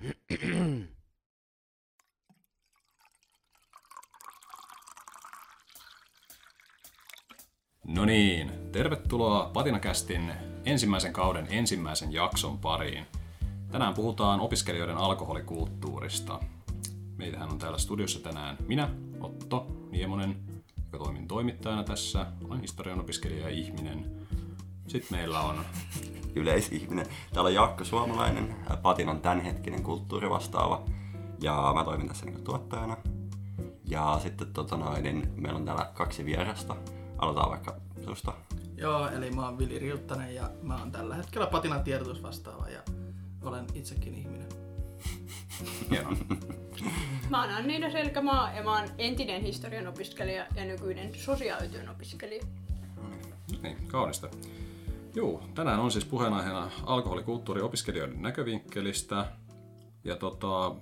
No niin, tervetuloa Patinakästin ensimmäisen kauden ensimmäisen jakson pariin. Tänään puhutaan opiskelijoiden alkoholikulttuurista. Meitähän on täällä studiossa tänään minä, Otto Niemonen, joka toimin toimittajana tässä. Olen historian opiskelija ja ihminen. Sitten meillä on yleisihminen. Täällä on Jaakko Suomalainen, Patinan tämänhetkinen kulttuurivastaava. Ja mä toimin tässä niin tuottajana. Ja sitten tota noin, niin meillä on täällä kaksi vierasta. Aloitetaan vaikka susta. Joo, eli mä oon Vili Riuttanen ja mä oon tällä hetkellä Patinan tiedotusvastaava ja olen itsekin ihminen. hieno. Mä oon Anniina Selkämaa ja mä oon entinen historian opiskelija ja nykyinen sosiaalityön opiskelija. Niin, kaunista. Joo, tänään on siis puheenaiheena alkoholikulttuuri opiskelijoiden näkövinkkelistä. Ja tota,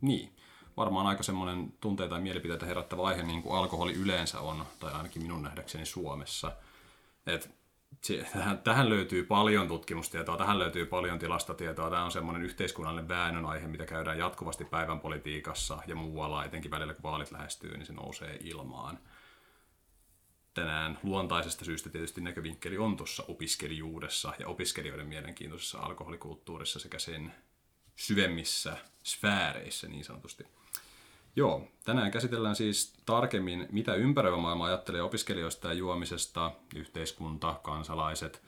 niin, varmaan aika semmoinen tunteita ja mielipiteitä herättävä aihe, niin kuin alkoholi yleensä on, tai ainakin minun nähdäkseni Suomessa. Et tähän, tähän löytyy paljon tutkimustietoa, tähän löytyy paljon tilastotietoa. Tämä on semmoinen yhteiskunnallinen väännön aihe, mitä käydään jatkuvasti päivän politiikassa ja muualla, etenkin välillä kun vaalit lähestyy, niin se nousee ilmaan. Tänään luontaisesta syystä tietysti näkövinkkeli on tuossa opiskelijuudessa ja opiskelijoiden mielenkiintoisessa alkoholikulttuurissa sekä sen syvemmissä sfääreissä niin sanotusti. Joo, tänään käsitellään siis tarkemmin, mitä ympäröivä maailma ajattelee opiskelijoista ja juomisesta, yhteiskunta, kansalaiset,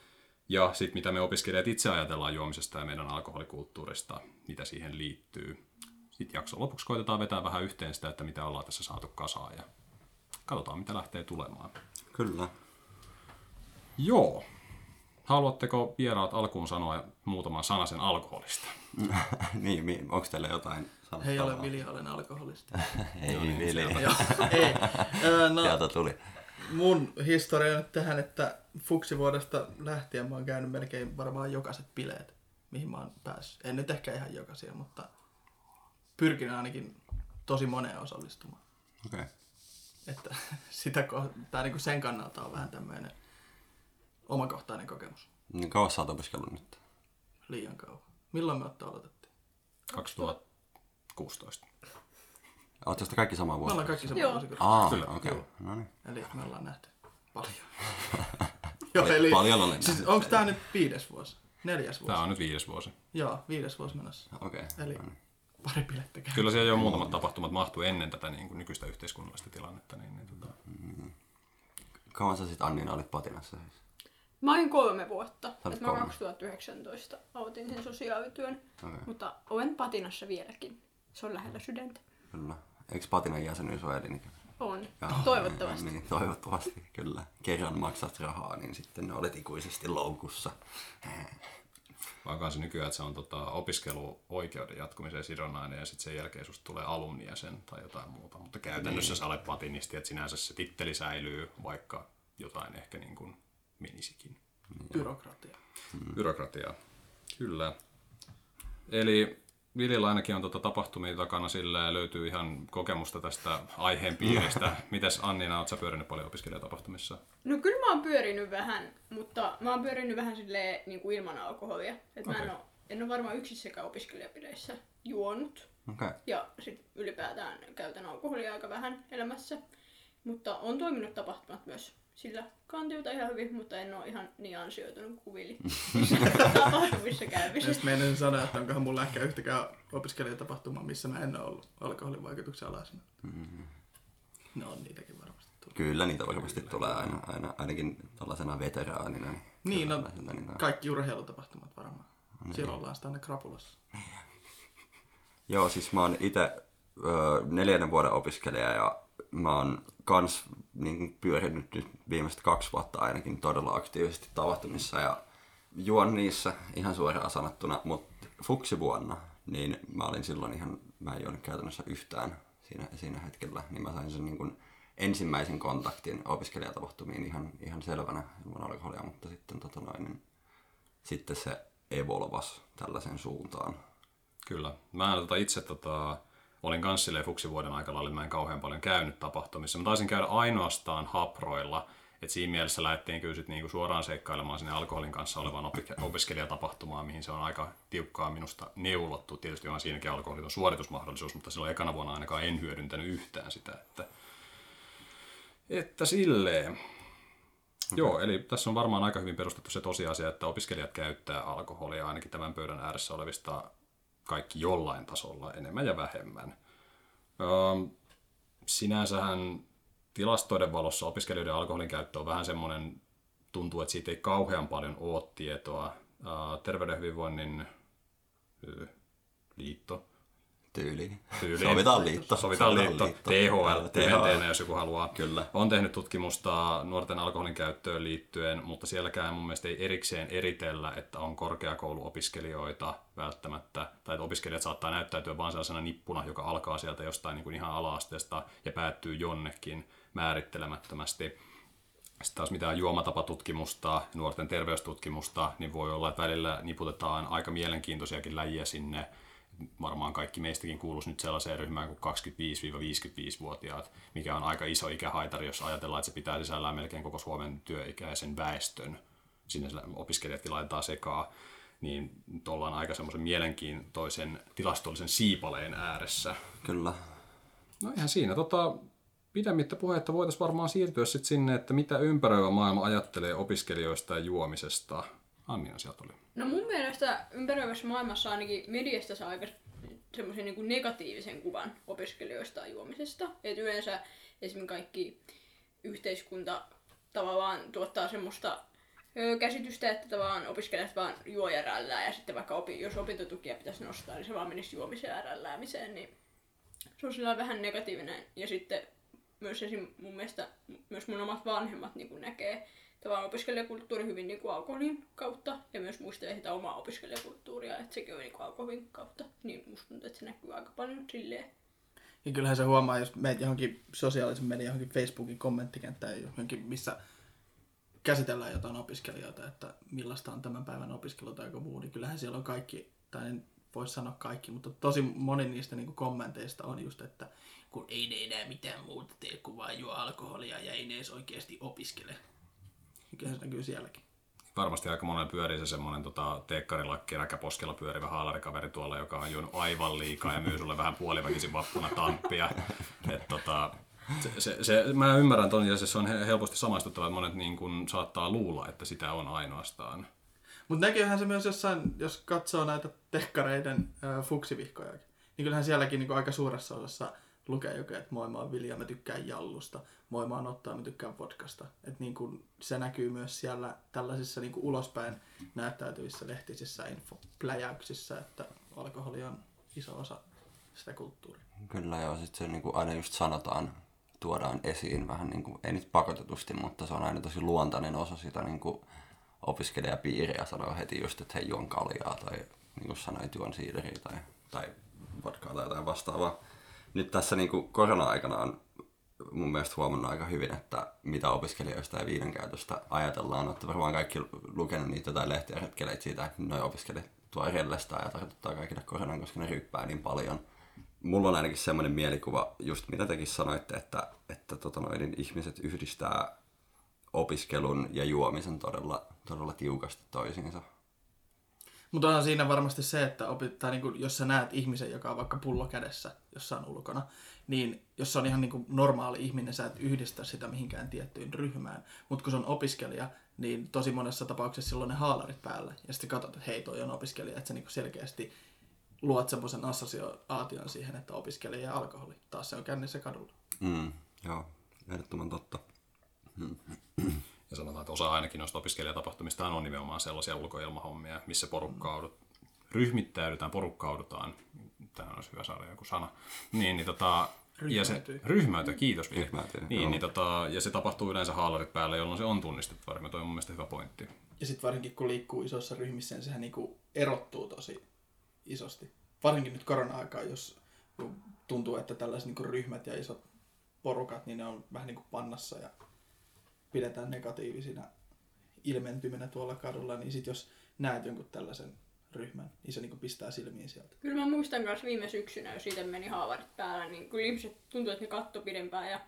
ja sitten mitä me opiskelijat itse ajatellaan juomisesta ja meidän alkoholikulttuurista, mitä siihen liittyy. Sitten jakson lopuksi koitetaan vetää vähän yhteen sitä, että mitä ollaan tässä saatu kasaan ja katsotaan, mitä lähtee tulemaan. Kyllä. Joo. Haluatteko vieraat alkuun sanoa muutaman sanasen alkoholista? niin, onko teillä jotain sanottavaa? Hei, olen Vili, olen alkoholisti. Hei, Vili. Joo, ei. Öö, no, Sieltä tuli. mun historia nyt tähän, että fuksivuodesta lähtien mä oon käynyt melkein varmaan jokaiset bileet, mihin mä oon päässyt. En nyt ehkä ihan jokaisia, mutta pyrkin ainakin tosi moneen osallistumaan. Okei. Okay. Että sitä, ko- tai niinku sen kannalta on vähän tämmöinen omakohtainen kokemus. Niin kauan sä oot opiskellut nyt? Liian kauan. Milloin me ottaa aloitettiin? 2016. Oot sitä kaikki sama Me vuosi? ollaan kaikki sama Joo. vuosi. Aa, Kyllä. okei. Okay. No niin. Eli me ollaan nähty paljon. Pal- paljon olen siis onko tää nyt viides vuosi? Neljäs vuosi? Tämä on nyt viides vuosi. Joo, viides vuosi menossa. Okei. Eli no niin. Pari bilettä käynyt. Kyllä siellä jo muutamat tapahtumat mahtuu ennen tätä niin kuin nykyistä yhteiskunnallista tilannetta. Niin, niin, tota, Kauan sä sit Annina olit patinassa siis? Mä olin kolme vuotta. Et mä kolme. 2019 aloitin sen sosiaalityön, Okei. mutta olen patinassa vieläkin. Se on lähellä sydäntä. Kyllä. Eikö patinan jäsenyys ole elinikäinen? On. Joo. Toivottavasti. Niin, toivottavasti, kyllä. Kerran maksat rahaa, niin sitten ne olet ikuisesti loukussa. Vaan se nykyään, että se on tota, opiskeluoikeuden jatkumiseen sidonnainen ja sitten sen jälkeen susta tulee alumnijäsen tai jotain muuta. Mutta käytännössä sä olet patinisti, että sinänsä se titteli säilyy, vaikka jotain ehkä niin kuin menisikin. Byrokratia. Byrokratiaa. Kyllä. Eli Vilillä ainakin on tota tapahtumia takana sillä löytyy ihan kokemusta tästä aiheen piiristä. Mitäs Annina, oot sä pyörinyt paljon opiskelijatapahtumissa? No kyllä mä oon pyörinyt vähän, mutta mä oon pyörinyt vähän silleen niin kuin ilman alkoholia. Et mä en, oo, en ole varmaan yksissäkään opiskelijapileissä juonut. Okei. Okay. Ja sit ylipäätään käytän alkoholia aika vähän elämässä. Mutta on toiminut tapahtumat myös sillä kantilta ihan hyvin, mutta en ole ihan niin ansioitunut kuin Vili tapahtumissa käymisestä. sitten meidän sanoa, että onkohan mulla ehkä yhtäkään opiskelijatapahtumaa, missä mä en ole ollut alkoholin vaikutuksen alaisena. Mm-hmm. No on niitäkin varmasti tullut. Kyllä niitä varmasti tulee aina, aina ainakin tällaisena veteraanina. Niin, Niin, no, kyllä niitä- kaikki urheilutapahtumat varmaan. Siellä ollaan sitä aina krapulassa. Joo, siis mä oon itse neljännen vuoden opiskelija ja mä oon kans niin pyörinyt nyt viimeiset kaksi vuotta ainakin todella aktiivisesti tapahtumissa ja juon niissä ihan suoraan sanottuna, mutta fuksivuonna, niin mä olin silloin ihan, mä en juonut käytännössä yhtään siinä, siinä hetkellä, niin mä sain sen niin kuin ensimmäisen kontaktin opiskelijatapahtumiin ihan, ihan selvänä ilman alkoholia, mutta sitten, tota noin, niin, sitten se evolvas tällaisen suuntaan. Kyllä. Mä tota, itse tota, olin kans silleen fuksivuoden aikana, että mä en kauhean paljon käynyt tapahtumissa. Mä taisin käydä ainoastaan haproilla, Et siinä mielessä lähdettiin kyllä sit niinku suoraan seikkailemaan sinne alkoholin kanssa olevan opi- opiskelijatapahtumaan, mihin se on aika tiukkaa minusta neulottu. Tietysti on siinäkin alkoholit on suoritusmahdollisuus, mutta silloin ekana vuonna ainakaan en hyödyntänyt yhtään sitä. Että, että silleen. Joo, eli tässä on varmaan aika hyvin perustettu se tosiasia, että opiskelijat käyttää alkoholia ainakin tämän pöydän ääressä olevista kaikki jollain tasolla, enemmän ja vähemmän. Sinänsähän tilastoiden valossa opiskelijoiden alkoholin käyttö on vähän semmoinen, tuntuu, että siitä ei kauhean paljon ole tietoa. Terveyden hyvinvoinnin liitto Tyyliin. Tyyliin. Sovitaan liitto. Sovitaan liitto. THL, THL, jos joku haluaa. Kyllä. On tehnyt tutkimusta nuorten alkoholin käyttöön liittyen, mutta sielläkään mun mielestä ei erikseen eritellä, että on korkeakouluopiskelijoita välttämättä, tai että opiskelijat saattaa näyttäytyä vain sellaisena nippuna, joka alkaa sieltä jostain niin kuin ihan ala-asteesta ja päättyy jonnekin määrittelemättömästi. Sitten taas mitään juomatapatutkimusta, nuorten terveystutkimusta, niin voi olla, että välillä niputetaan aika mielenkiintoisiakin läjiä sinne. Varmaan kaikki meistäkin kuuluisi nyt sellaiseen ryhmään kuin 25-55-vuotiaat, mikä on aika iso ikähaitari, jos ajatellaan, että se pitää sisällään melkein koko Suomen työikäisen väestön. Sinne opiskelijatkin laitetaan sekaan niin nyt ollaan aika semmoisen mielenkiintoisen tilastollisen siipaleen ääressä. Kyllä. No ihan siinä. Tota, pidemmittä puhetta voitaisiin varmaan siirtyä sitten sinne, että mitä ympäröivä maailma ajattelee opiskelijoista ja juomisesta. Annia sieltä tuli. No mun mielestä ympäröivässä maailmassa ainakin mediasta saa aika semmoisen niin negatiivisen kuvan opiskelijoista ja juomisesta. Et yleensä esimerkiksi kaikki yhteiskunta tavallaan tuottaa semmoista käsitystä, että tavallaan opiskelijat vaan juo ja rällää ja sitten vaikka opi, jos opintotukia pitäisi nostaa, niin se vaan menisi juomiseen ja rälläämiseen, niin se on sillä vähän negatiivinen. Ja sitten myös esim. mun mielestä myös mun omat vanhemmat niin näkee tavallaan opiskelijakulttuuri hyvin niin kuin alkoholin kautta ja myös muistelee sitä omaa opiskelijakulttuuria, että sekin on niin kuin alkoholin kautta. Niin musta tuntuu, että se näkyy aika paljon silleen. Ja kyllähän se huomaa, jos meet johonkin sosiaalisen median, johonkin Facebookin kommenttikenttään, johonkin, missä käsitellään jotain opiskelijoita, että millaista on tämän päivän opiskelu tai joku muu, niin kyllähän siellä on kaikki, tai en voi sanoa kaikki, mutta tosi moni niistä niin kommenteista on just, että kun ei ne enää mitään muuta tee kuin vaan juo alkoholia ja ei ne edes oikeasti opiskele. Kyllä se näkyy sielläkin. Varmasti aika monella pyörii se semmoinen tota, teekkarilakki räkäposkella pyörivä haalarikaveri tuolla, joka on juonut aivan liikaa ja myy sulle vähän puoliväkisin vappuna tamppia. Et, tota, se, se, se, mä ymmärrän ton ja se on he- helposti samaistuttava, että monet niin kun, saattaa luulla, että sitä on ainoastaan. Mutta näkyyhän se myös jossain, jos katsoo näitä tekkareiden äh, fuksivihkoja, niin kyllähän sielläkin niin aika suuressa osassa lukee joku, että moi mä oon Vilja, mä tykkään jallusta, moi mä oon Ottaa, mä tykkään vodkasta. Et niin kuin se näkyy myös siellä tällaisissa niin kuin ulospäin näyttäytyvissä lehtisissä infopläjäyksissä, että alkoholi on iso osa sitä kulttuuria. Kyllä joo, sit se niinku aina just sanotaan, tuodaan esiin vähän niinku, ei nyt pakotetusti, mutta se on aina tosi luontainen osa sitä niinku opiskelijapiiriä sanoa heti just, että hei juon kaljaa tai niin kuin sanoit, juon siideriä tai, tai vodkaa tai jotain vastaavaa. Nyt tässä niinku korona-aikana on mun mielestä huomannut aika hyvin, että mitä opiskelijoista ja viinan käytöstä ajatellaan. Olette varmaan kaikki lukenut niitä tai lehtiä retkeleitä siitä, että noi opiskelijat tuo rellestää ja tarkoittaa kaikille koronan, koska ne ryppää niin paljon. Mulla on ainakin semmoinen mielikuva, just mitä tekin sanoitte, että, että tota noin, niin ihmiset yhdistää opiskelun ja juomisen todella, todella tiukasti toisiinsa. Mutta onhan siinä varmasti se, että opit, tai niin kuin, jos sä näet ihmisen, joka on vaikka pullo kädessä jossain ulkona, niin jos se on ihan niin kuin normaali ihminen, sä et yhdistä sitä mihinkään tiettyyn ryhmään. Mutta kun se on opiskelija, niin tosi monessa tapauksessa silloin ne haalarit päällä. Ja sitten katsot, että hei, toi on opiskelija, että sä niin kuin selkeästi luot semmoisen assosiaation siihen, että opiskelija ja alkoholi. Taas se on kännissä kadulla. Mm, joo, ehdottoman totta. Ja sanotaan, että osa ainakin noista opiskelijatapahtumista on nimenomaan sellaisia ulkoilmahommia, missä porukkaudut, ryhmittäydytään, porukkaudutaan. Tähän olisi hyvä saada joku sana. Niin, niin tota, ja se, Ryhmäytyy. kiitos. Ryhmäytyy, niin, joo. niin tota, ja se tapahtuu yleensä haalarit päällä, jolloin se on tunnistettava. Ja toi on mun mielestä hyvä pointti. Ja sitten varsinkin kun liikkuu isoissa ryhmissä, niin sehän niinku erottuu tosi isosti. Varsinkin nyt korona-aikaa, jos tuntuu, että tällaiset niinku ryhmät ja isot porukat, niin ne on vähän niin kuin pannassa ja pidetään negatiivisina ilmentyminä tuolla kadulla, niin sitten jos näet jonkun tällaisen ryhmän, niin se niinku pistää silmiin sieltä. Kyllä mä muistan myös viime syksynä, jos siitä meni haavarit päällä, niin kyllä ihmiset tuntuu, että ne katto pidempään ja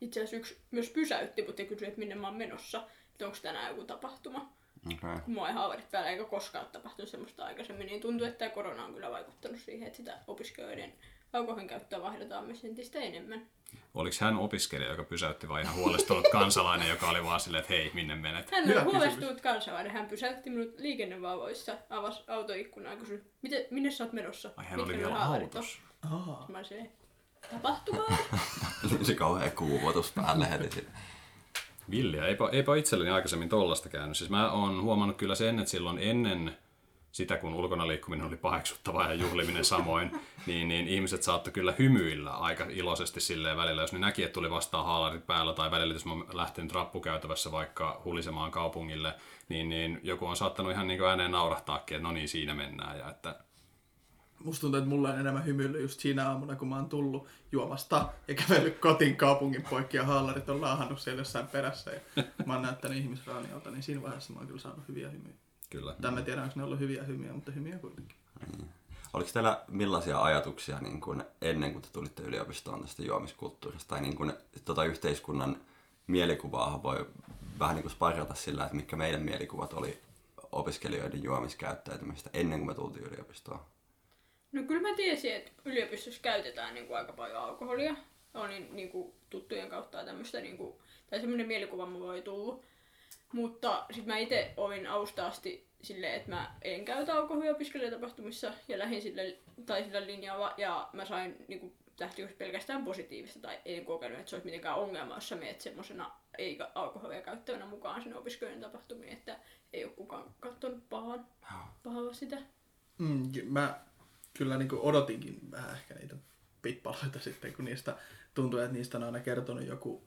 itse asiassa yksi myös pysäytti, mutta kysyi, että minne mä oon menossa, että onko tänään joku tapahtuma. Okay. Kun mulla ei haavarit päällä eikä koskaan ole tapahtunut semmoista aikaisemmin, niin tuntuu, että tämä korona on kyllä vaikuttanut siihen, että sitä opiskelijoiden alkoholin käyttöä vaihdetaan myös entistä enemmän. Oliko hän opiskelija, joka pysäytti vai ihan huolestunut kansalainen, joka oli vaan silleen, että hei, minne menet? Hän on huolestunut kansalainen. Hän pysäytti minut liikennevalvoissa, avasi autoikkunaa ja kysyi, Miten, minne sä oot menossa? Ai hän oli vielä ne haavarit on?" autossa. Mä olisin, tapahtumaa. se kauhea kuumotus päälle heti. siinä. Villiä, eipä, eipä itselleni aikaisemmin tollasta käynyt. Siis mä oon huomannut kyllä sen, että silloin ennen sitä, kun ulkona liikkuminen oli paheksuttavaa ja juhliminen samoin, niin, niin ihmiset saattoi kyllä hymyillä aika iloisesti silleen välillä, jos ne näki, että tuli vastaan haalarit päällä tai välillä, jos mä lähtenyt rappukäytävässä vaikka hulisemaan kaupungille, niin, niin joku on saattanut ihan niin kuin ääneen naurahtaakin, että no niin, siinä mennään. Ja että Musta tuntuu, että mulla on enemmän hymyillyt just siinä aamuna, kun mä oon tullut juomasta ja kävellyt kotiin kaupungin poikki ja haalarit on laahannut siellä jossain perässä ja mä oon näyttänyt ihmisraaniolta, niin siinä vaiheessa mä oon kyllä saanut hyviä hymyjä. Kyllä. Tai mä tiedän, onko ne ollut hyviä hymiä, mutta hymiä kuitenkin. Oliko teillä millaisia ajatuksia niin kuin ennen kuin te tulitte yliopistoon tästä juomiskulttuurista? Tai niin kuin, tota yhteiskunnan mielikuvaa voi vähän niin kuin sparrata sillä, että mitkä meidän mielikuvat oli opiskelijoiden juomiskäyttäytymistä ennen kuin me tultiin yliopistoon. No kyllä mä tiesin, että yliopistossa käytetään niin kuin aika paljon alkoholia. Olin niin kuin, tuttujen kautta tämmöistä, niin kuin, tai semmoinen mielikuva mulla oli tullut. Mutta sitten mä itse olin alusta asti silleen, että mä en käytä alkoholia opiskelijatapahtumissa ja lähdin sille, tai sillä linjalla ja mä sain niin kuin, lähti just pelkästään positiivista tai en kokenut, että se olisi mitenkään ongelma, jos sä meet semmoisena ei alkoholia käyttävänä mukaan sinne opiskelijoiden tapahtumiin, että ei ole kukaan katsonut pahan, pahalla sitä. Mm, mä kyllä niin kuin odotinkin vähän ehkä niitä pippaloita sitten, kun niistä tuntuu, että niistä on aina kertonut joku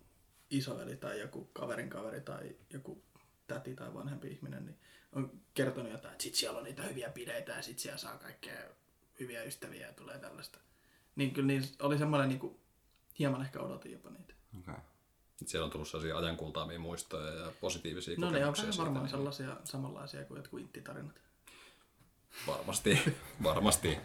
isoveli tai joku kaverin kaveri tai joku täti tai vanhempi ihminen, niin on kertonut jotain, että sit siellä on niitä hyviä pideitä ja sit siellä saa kaikkea hyviä ystäviä ja tulee tällaista. Niin kyllä niin oli semmoinen niin kuin, hieman ehkä odotin jopa niitä. Okay. Siellä on tullut sellaisia ajankultaamia muistoja ja positiivisia No ne on kokemuksia vähän siitä, varmaan niin sellaisia samanlaisia kuin jotkut inttitarinat. Varmasti, varmasti.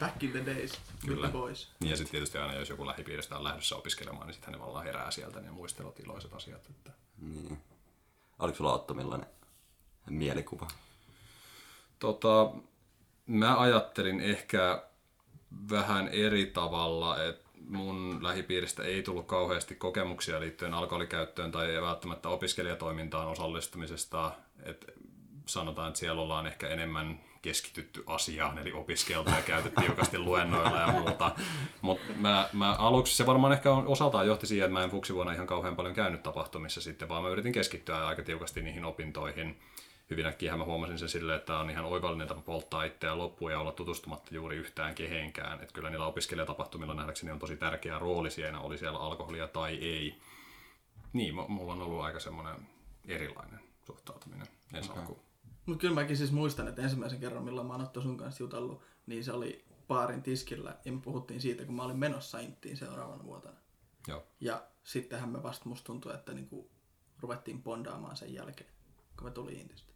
Back in the days, Kyllä. Kyllä. boys. Niin ja sitten tietysti aina, jos joku lähipiiristä on lähdössä opiskelemaan, niin sitten ne vallan herää sieltä ja muistelut iloiset asiat. Että... Niin. Oliko sulla Otto millainen mielikuva? Tota, mä ajattelin ehkä vähän eri tavalla, että mun lähipiiristä ei tullut kauheasti kokemuksia liittyen alkoholikäyttöön tai välttämättä opiskelijatoimintaan osallistumisesta. Et sanotaan, että siellä ollaan ehkä enemmän keskitytty asiaan, eli opiskeltu ja käytetty tiukasti luennoilla ja muuta. Mutta mä, mä aluksi se varmaan ehkä on, osaltaan johti siihen, että mä en fuksivuonna ihan kauhean paljon käynyt tapahtumissa sitten, vaan mä yritin keskittyä aika tiukasti niihin opintoihin. Hyvin äkkiä mä huomasin sen silleen, että on ihan oivallinen tapa polttaa itseään loppuun ja olla tutustumatta juuri yhtään kehenkään. Että kyllä niillä opiskelijatapahtumilla nähdäkseni on tosi tärkeä rooli siinä, oli siellä alkoholia tai ei. Niin, mu- mulla on ollut aika semmoinen erilainen suhtautuminen ensi okay. alkuun. Mutta kyllä mäkin siis muistan, että ensimmäisen kerran, milloin mä oon Otto sun kanssa jutellut, niin se oli baarin tiskillä ja me puhuttiin siitä, kun mä olin menossa Inttiin seuraavana vuotena. Joo. Ja sittenhän me vasta musta tuntui, että niinku ruvettiin bondaamaan sen jälkeen, kun me tuli Intistä.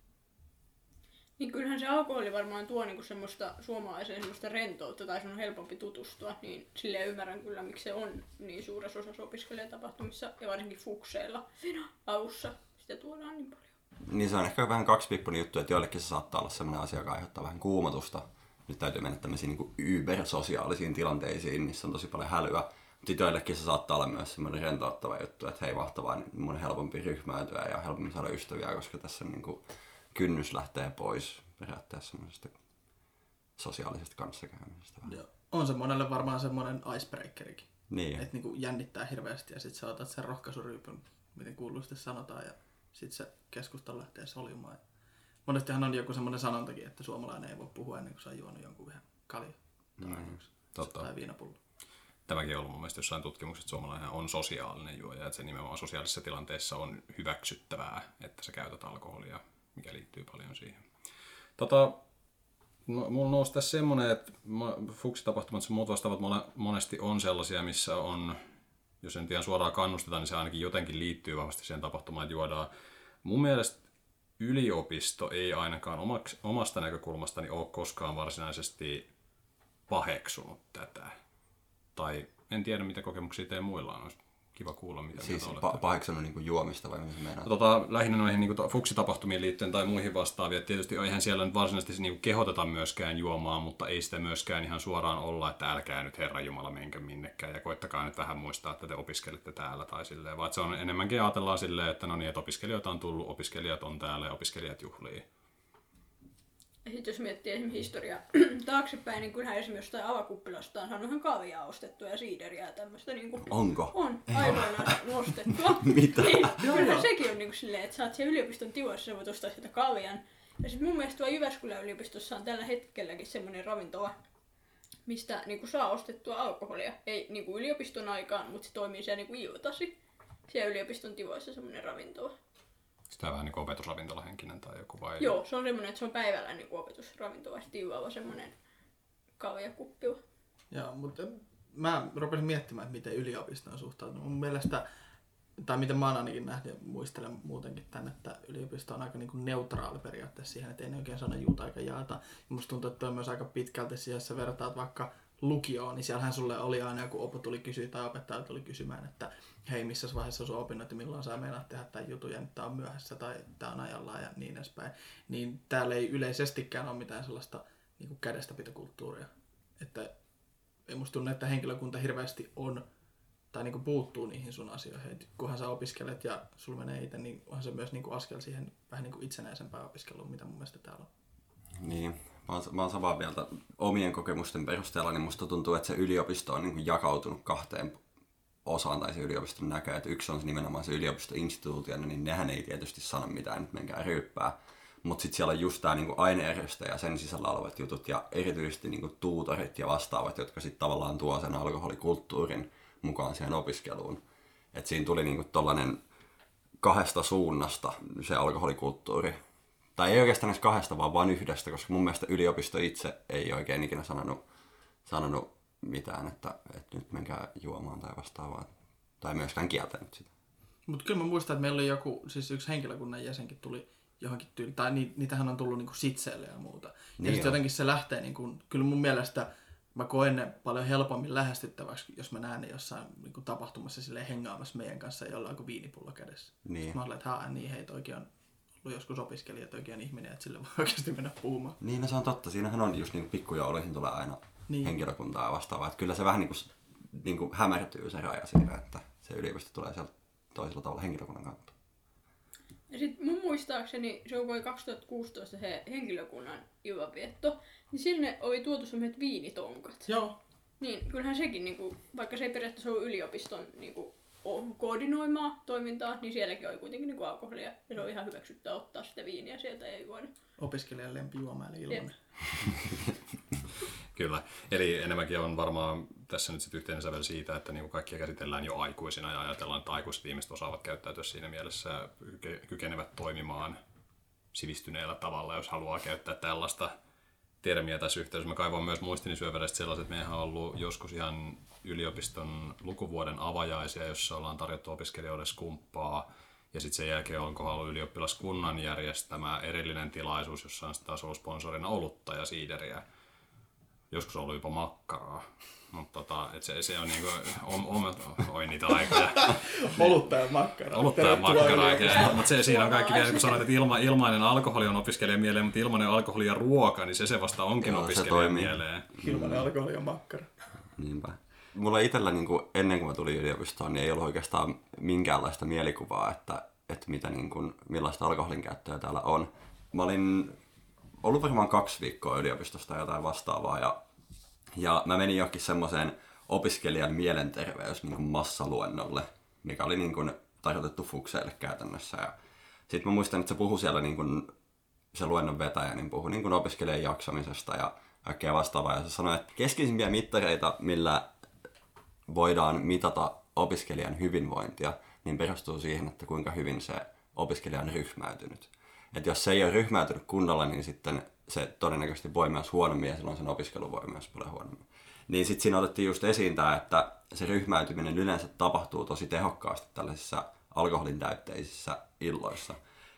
Niin kyllähän se alkoholi varmaan tuo niinku semmoista suomalaiseen semmoista rentoutta tai sun on helpompi tutustua, niin sille ymmärrän kyllä, miksi se on niin suuressa osassa opiskelijatapahtumissa ja varsinkin fukseilla siinä alussa sitä tuodaan niin paljon. Niin se on ehkä vähän kaksipiippunen juttu, että joillekin se saattaa olla sellainen asia, joka aiheuttaa vähän kuumotusta. Nyt täytyy mennä tämmöisiin niin ybersosiaalisiin tilanteisiin, missä on tosi paljon hälyä. Mutta joillekin se saattaa olla myös semmoinen rentouttava juttu, että hei mahtavaa, niin mun on helpompi ryhmäytyä ja helpommin saada ystäviä, koska tässä niin kuin kynnys lähtee pois periaatteessa semmoisesta sosiaalisesta kanssakäymisestä. Ja on se monelle varmaan semmoinen icebreakerikin. Niin, Että niinku jännittää hirveästi ja sitten sä otat sen rohkaisuryypyn, miten kuuluisesti sanotaan, ja sitten se keskustelu lähtee soljumaan. Monestihan on joku semmoinen sanontakin, että suomalainen ei voi puhua ennen kuin se on juonut jonkun vähän kalja Mm. Totta. tai viinapullo. Tämäkin on ollut mun mielestä jossain tutkimuksessa, että suomalainen on sosiaalinen juoja, että se nimenomaan sosiaalisissa tilanteissa on hyväksyttävää, että sä käytät alkoholia, mikä liittyy paljon siihen. Tota, no, mulla nousi tässä semmoinen, että ma- fuksitapahtumat ja muut vastaavat monesti on sellaisia, missä on, jos en tiedä suoraan kannusteta, niin se ainakin jotenkin liittyy vahvasti siihen tapahtumaan, että juodaan. Mun mielestä yliopisto ei ainakaan omasta näkökulmastani ole koskaan varsinaisesti paheksunut tätä. Tai en tiedä, mitä kokemuksia teidän muilla on. Kiva kuulla, mitä Siis mieltä pa- paheksunut niinku juomista vai mitä se meinaa? No Tota, lähinnä noihin niin fuksitapahtumiin liittyen tai muihin vastaaviin. Et Tietysti eihän siellä nyt varsinaisesti niin kehoteta myöskään juomaan, mutta ei sitä myöskään ihan suoraan olla, että älkää nyt Herra Jumala menkö minnekään ja koittakaa nyt vähän muistaa, että te opiskelette täällä tai silleen. Vaan se on enemmänkin ajatellaan silleen, että no niin, että opiskelijoita on tullut, opiskelijat on täällä ja opiskelijat juhlii. Ja sitten jos miettii esimerkiksi historiaa taaksepäin, niin kyllähän esimerkiksi jostain avakuppilasta on saanut ihan kaviaa ostettua ja siideriä ja tämmöistä niin kuin Onko? on aikoinaan nostettua. Mitä? Niin, kyllähän joo. sekin on niin kuin silleen, että sä oot siellä yliopiston tivoissa, sä voit ostaa sieltä kavian. Ja sitten mun mielestä tuolla Jyväskylän yliopistossa on tällä hetkelläkin semmoinen ravintola, mistä niin kuin saa ostettua alkoholia. Ei niin kuin yliopiston aikaan, mutta se toimii siellä niin kuin iltasi. Siellä yliopiston tivoissa semmoinen ravintola. Sitä vähän niin kuin opetusravintolahenkinen tai joku vai? Joo, se on semmoinen, että se on päivällä niin kuin opetusravintola, illalla semmoinen kaviakuppi. Joo, mutta mä rupesin miettimään, että miten yliopisto on suhtautunut. Mun mielestä, tai miten mä oon ainakin nähnyt ja muistelen muutenkin tänne, että yliopisto on aika niin kuin neutraali periaatteessa siihen, että ei ne oikein sano juuta eikä jaata. Ja musta tuntuu, että toi on myös aika pitkälti siihen, jos sä vertaat vaikka lukioon, niin siellähän sulle oli aina joku opo tuli kysyä tai opettaja tuli kysymään, että hei, missä vaiheessa sun opinnot ja milloin sä meinaat tehdä tämän jutun ja nyt tää on myöhässä tai tää on ajallaan ja niin edespäin. Niin täällä ei yleisestikään ole mitään sellaista niin kuin kädestäpitokulttuuria. Että ei musta tunne, että henkilökunta hirveästi on tai niinku puuttuu niihin sun asioihin. Et kunhan sä opiskelet ja sulla menee itse, niin onhan se myös niinku askel siihen vähän niinku itsenäisempään opiskeluun, mitä mun mielestä täällä on. Niin, mä oon, mä oon samaa mieltä omien kokemusten perusteella, niin musta tuntuu, että se yliopisto on niin kuin jakautunut kahteen osaan tai se yliopiston näkö, että yksi on se nimenomaan se yliopistoinstituutiona, niin nehän ei tietysti sano mitään, nyt menkää ryyppää. Mutta sitten siellä on just tämä niinku ainejärjestö ja sen sisällä olevat jutut ja erityisesti niinku tuutorit ja vastaavat, jotka sitten tavallaan tuo sen alkoholikulttuurin mukaan siihen opiskeluun. Et siinä tuli niinku tollanen kahdesta suunnasta se alkoholikulttuuri. Tai ei oikeastaan edes kahdesta, vaan vain yhdestä, koska mun mielestä yliopisto itse ei oikein ikinä sanonut, sanonut mitään, että, että nyt menkää juomaan tai vastaavaa. Tai myöskään kieltänyt sitä. Mutta kyllä mä muistan, että meillä oli joku, siis yksi henkilökunnan jäsenkin tuli johonkin tyyli, tai ni, niitähän on tullut niinku sitseille ja muuta. Ja Niin sitten on. jotenkin se lähtee, niinku, kyllä mun mielestä mä koen ne paljon helpommin lähestyttäväksi, jos mä näen ne jossain niinku, tapahtumassa sille hengaamassa meidän kanssa jollain kuin viinipullo kädessä. Niin. Sitten mä olen, että haa, niin hei, toikin on joskus opiskelija, toikin on ihminen, että sille voi oikeasti mennä puhumaan. Niin, no se on totta. Siinähän on just niin pikkujouluihin tulee aina Niin. niin. henkilökuntaa vastaavaa. Että kyllä se vähän niin kuin, niin kuin hämärtyy se raja siinä, että se yliopisto tulee sieltä toisella tavalla henkilökunnan kautta. Ja sitten mun muistaakseni se oli 2016 se henkilökunnan illanvietto, niin sinne oli tuotu semmoiset viinitonkat. Joo, Niin, kyllähän sekin, niinku, vaikka se ei periaatteessa ollut yliopiston niinku, o- koordinoimaa toimintaa, niin sielläkin oli kuitenkin niinku alkoholia. Ja se on ihan hyväksyttä ottaa sitä viiniä sieltä, ei voinut. opiskelijan lempijuoma eli ilmanen. Kyllä. Eli enemmänkin on varmaan tässä nyt sitten yhteinen sävel siitä, että niinku kaikkia käsitellään jo aikuisina ja ajatellaan, että aikuiset ihmiset osaavat käyttäytyä siinä mielessä ja kyke- kykenevät toimimaan sivistyneellä tavalla, jos haluaa käyttää tällaista termiä tässä yhteydessä. Mä kaivoin myös muistini syöverestä sellaiset, että meidän on ollut joskus ihan yliopiston lukuvuoden avajaisia, jossa ollaan tarjottu opiskelijoille skumppaa. Ja sitten sen jälkeen onko ollut ylioppilaskunnan järjestämä erillinen tilaisuus, jossa on sitten taas ollut sponsorina olutta ja siideriä. Joskus ollut jopa makkaraa. Mutta tota, et se, se on niinku, om, om, oi niitä aikoja. Olutta ja makkaraa. Olutta ja makkaraa. Mutta se, siinä on kaikki vielä, kun sanoit, että ilma, ilmainen alkoholi on opiskelijan mieleen, mutta ilmainen alkoholi ja ruoka, niin se se vasta onkin Joo, se opiskelijan toimii. mieleen. Ilmanen alkoholi ja makkara. Niinpä. Mulla itsellä niin kuin, ennen kuin mä tulin yliopistoon, niin ei ollut oikeastaan minkäänlaista mielikuvaa, että, että mitä, niin kuin, millaista alkoholin käyttöä täällä on. Mä olin ollut varmaan kaksi viikkoa yliopistosta jotain vastaavaa ja, ja mä menin johonkin semmoiseen opiskelijan mielenterveys niin kuin massaluennolle, mikä oli niin kuin, tarkoitettu fukseille käytännössä. Ja sitten mä muistan, että se puhui siellä niin kuin, se luennon vetäjä niin puhui niin kuin opiskelijan jaksamisesta ja kaikkea vastaavaa. Ja se sanoi, että keskeisimpiä mittareita, millä voidaan mitata opiskelijan hyvinvointia, niin perustuu siihen, että kuinka hyvin se opiskelija on ryhmäytynyt. Et jos se ei ole ryhmäytynyt kunnolla, niin sitten se todennäköisesti voi myös huonommin ja silloin sen opiskelu voi myös paljon huonommin. Niin sitten siinä otettiin just esiin tämä, että se ryhmäytyminen yleensä tapahtuu tosi tehokkaasti tällaisissa alkoholin täytteisissä illoissa.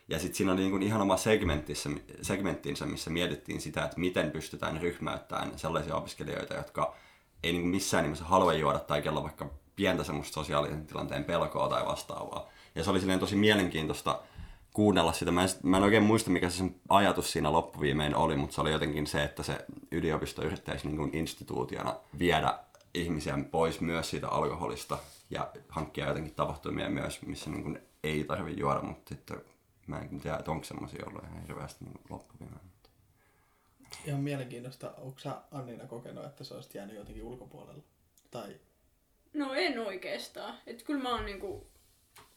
Ja sitten siinä oli niin kuin ihan oma segmenttissä, segmenttinsä, missä mietittiin sitä, että miten pystytään ryhmäyttämään sellaisia opiskelijoita, jotka ei niin missään nimessä halua juoda tai kello vaikka pientä semmoista sosiaalisen tilanteen pelkoa tai vastaavaa. Ja se oli silleen tosi mielenkiintoista kuunnella sitä. Mä en, mä en oikein muista, mikä se sen ajatus siinä loppuviimein oli, mutta se oli jotenkin se, että se yliopisto yrittäisi niin kuin instituutiona viedä ihmisiä pois myös siitä alkoholista ja hankkia jotenkin tapahtumia myös, missä niin kuin ei tarvitse juoda, mutta sitten mä en tiedä, että onko semmoisia ollut ihan hirveästi niin loppuviimein. Ihan mielenkiintoista. Onko sä Annina kokenut, että sä olisit jäänyt jotenkin ulkopuolella? Tai No en oikeastaan. Et kyllä mä oon niinku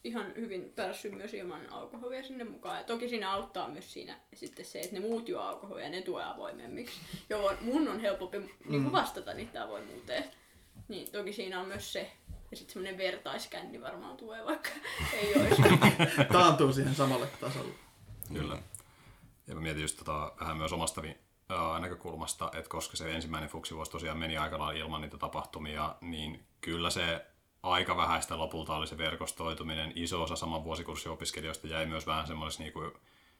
ihan hyvin päässyt myös ilman alkoholia sinne mukaan. Ja toki siinä auttaa myös siinä sitten se, että ne muut juo alkoholia ja ne tulee avoimemmiksi. Jolloin mun on helpompi niinku vastata niitä avoimuuteen. Niin toki siinä on myös se. Ja sitten semmonen vertaiskänni varmaan tulee, vaikka ei olisi. taantuu siihen samalle tasolle. Kyllä. Ja mä mietin just tota, vähän myös omasta vi- ää, näkökulmasta, että koska se ensimmäinen fuksivuosi tosiaan meni aika lailla ilman niitä tapahtumia, niin kyllä se aika vähäistä lopulta oli se verkostoituminen. Iso osa saman vuosikurssiopiskelijoista jäi myös vähän semmoisessa niin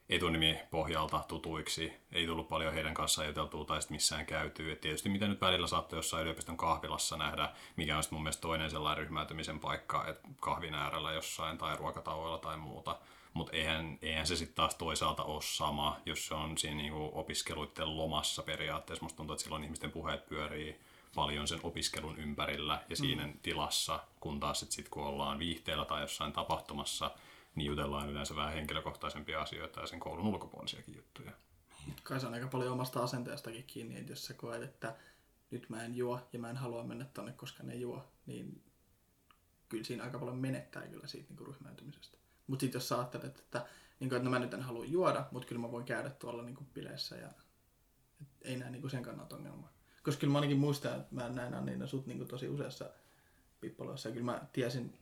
etunimi pohjalta tutuiksi. Ei tullut paljon heidän kanssaan juteltua tai sitten missään käytyy. Et tietysti mitä nyt välillä saattoi jossain yliopiston kahvilassa nähdä, mikä on sitten mun mielestä toinen sellainen ryhmäytymisen paikka, että kahvin äärellä jossain tai ruokatauoilla tai muuta. Mutta eihän, eihän se sitten taas toisaalta ole sama, jos se on siinä niinku opiskeluiden lomassa periaatteessa. Musta tuntuu, että silloin ihmisten puheet pyörii paljon sen opiskelun ympärillä ja siinä mm. tilassa, kun taas sit, sit kun ollaan viihteellä tai jossain tapahtumassa, niin jutellaan yleensä vähän henkilökohtaisempia asioita ja sen koulun ulkopuolisiakin juttuja. Kai se on aika paljon omasta asenteestakin kiinni, että jos sä koet, että nyt mä en juo ja mä en halua mennä tonne, koska ne juo, niin kyllä siinä aika paljon menettää kyllä siitä niin ryhmäytymisestä. Mutta sitten jos sä ajattelet, että, niin kuin, että no mä nyt en halua juoda, mutta kyllä mä voin käydä tuolla niin kuin bileissä ja ei näe niin kuin sen kannalta ongelmaa. Koska kyllä mä ainakin muistan, että mä näin Anniina sut niin kuin tosi useassa pippaloissa ja kyllä mä tiesin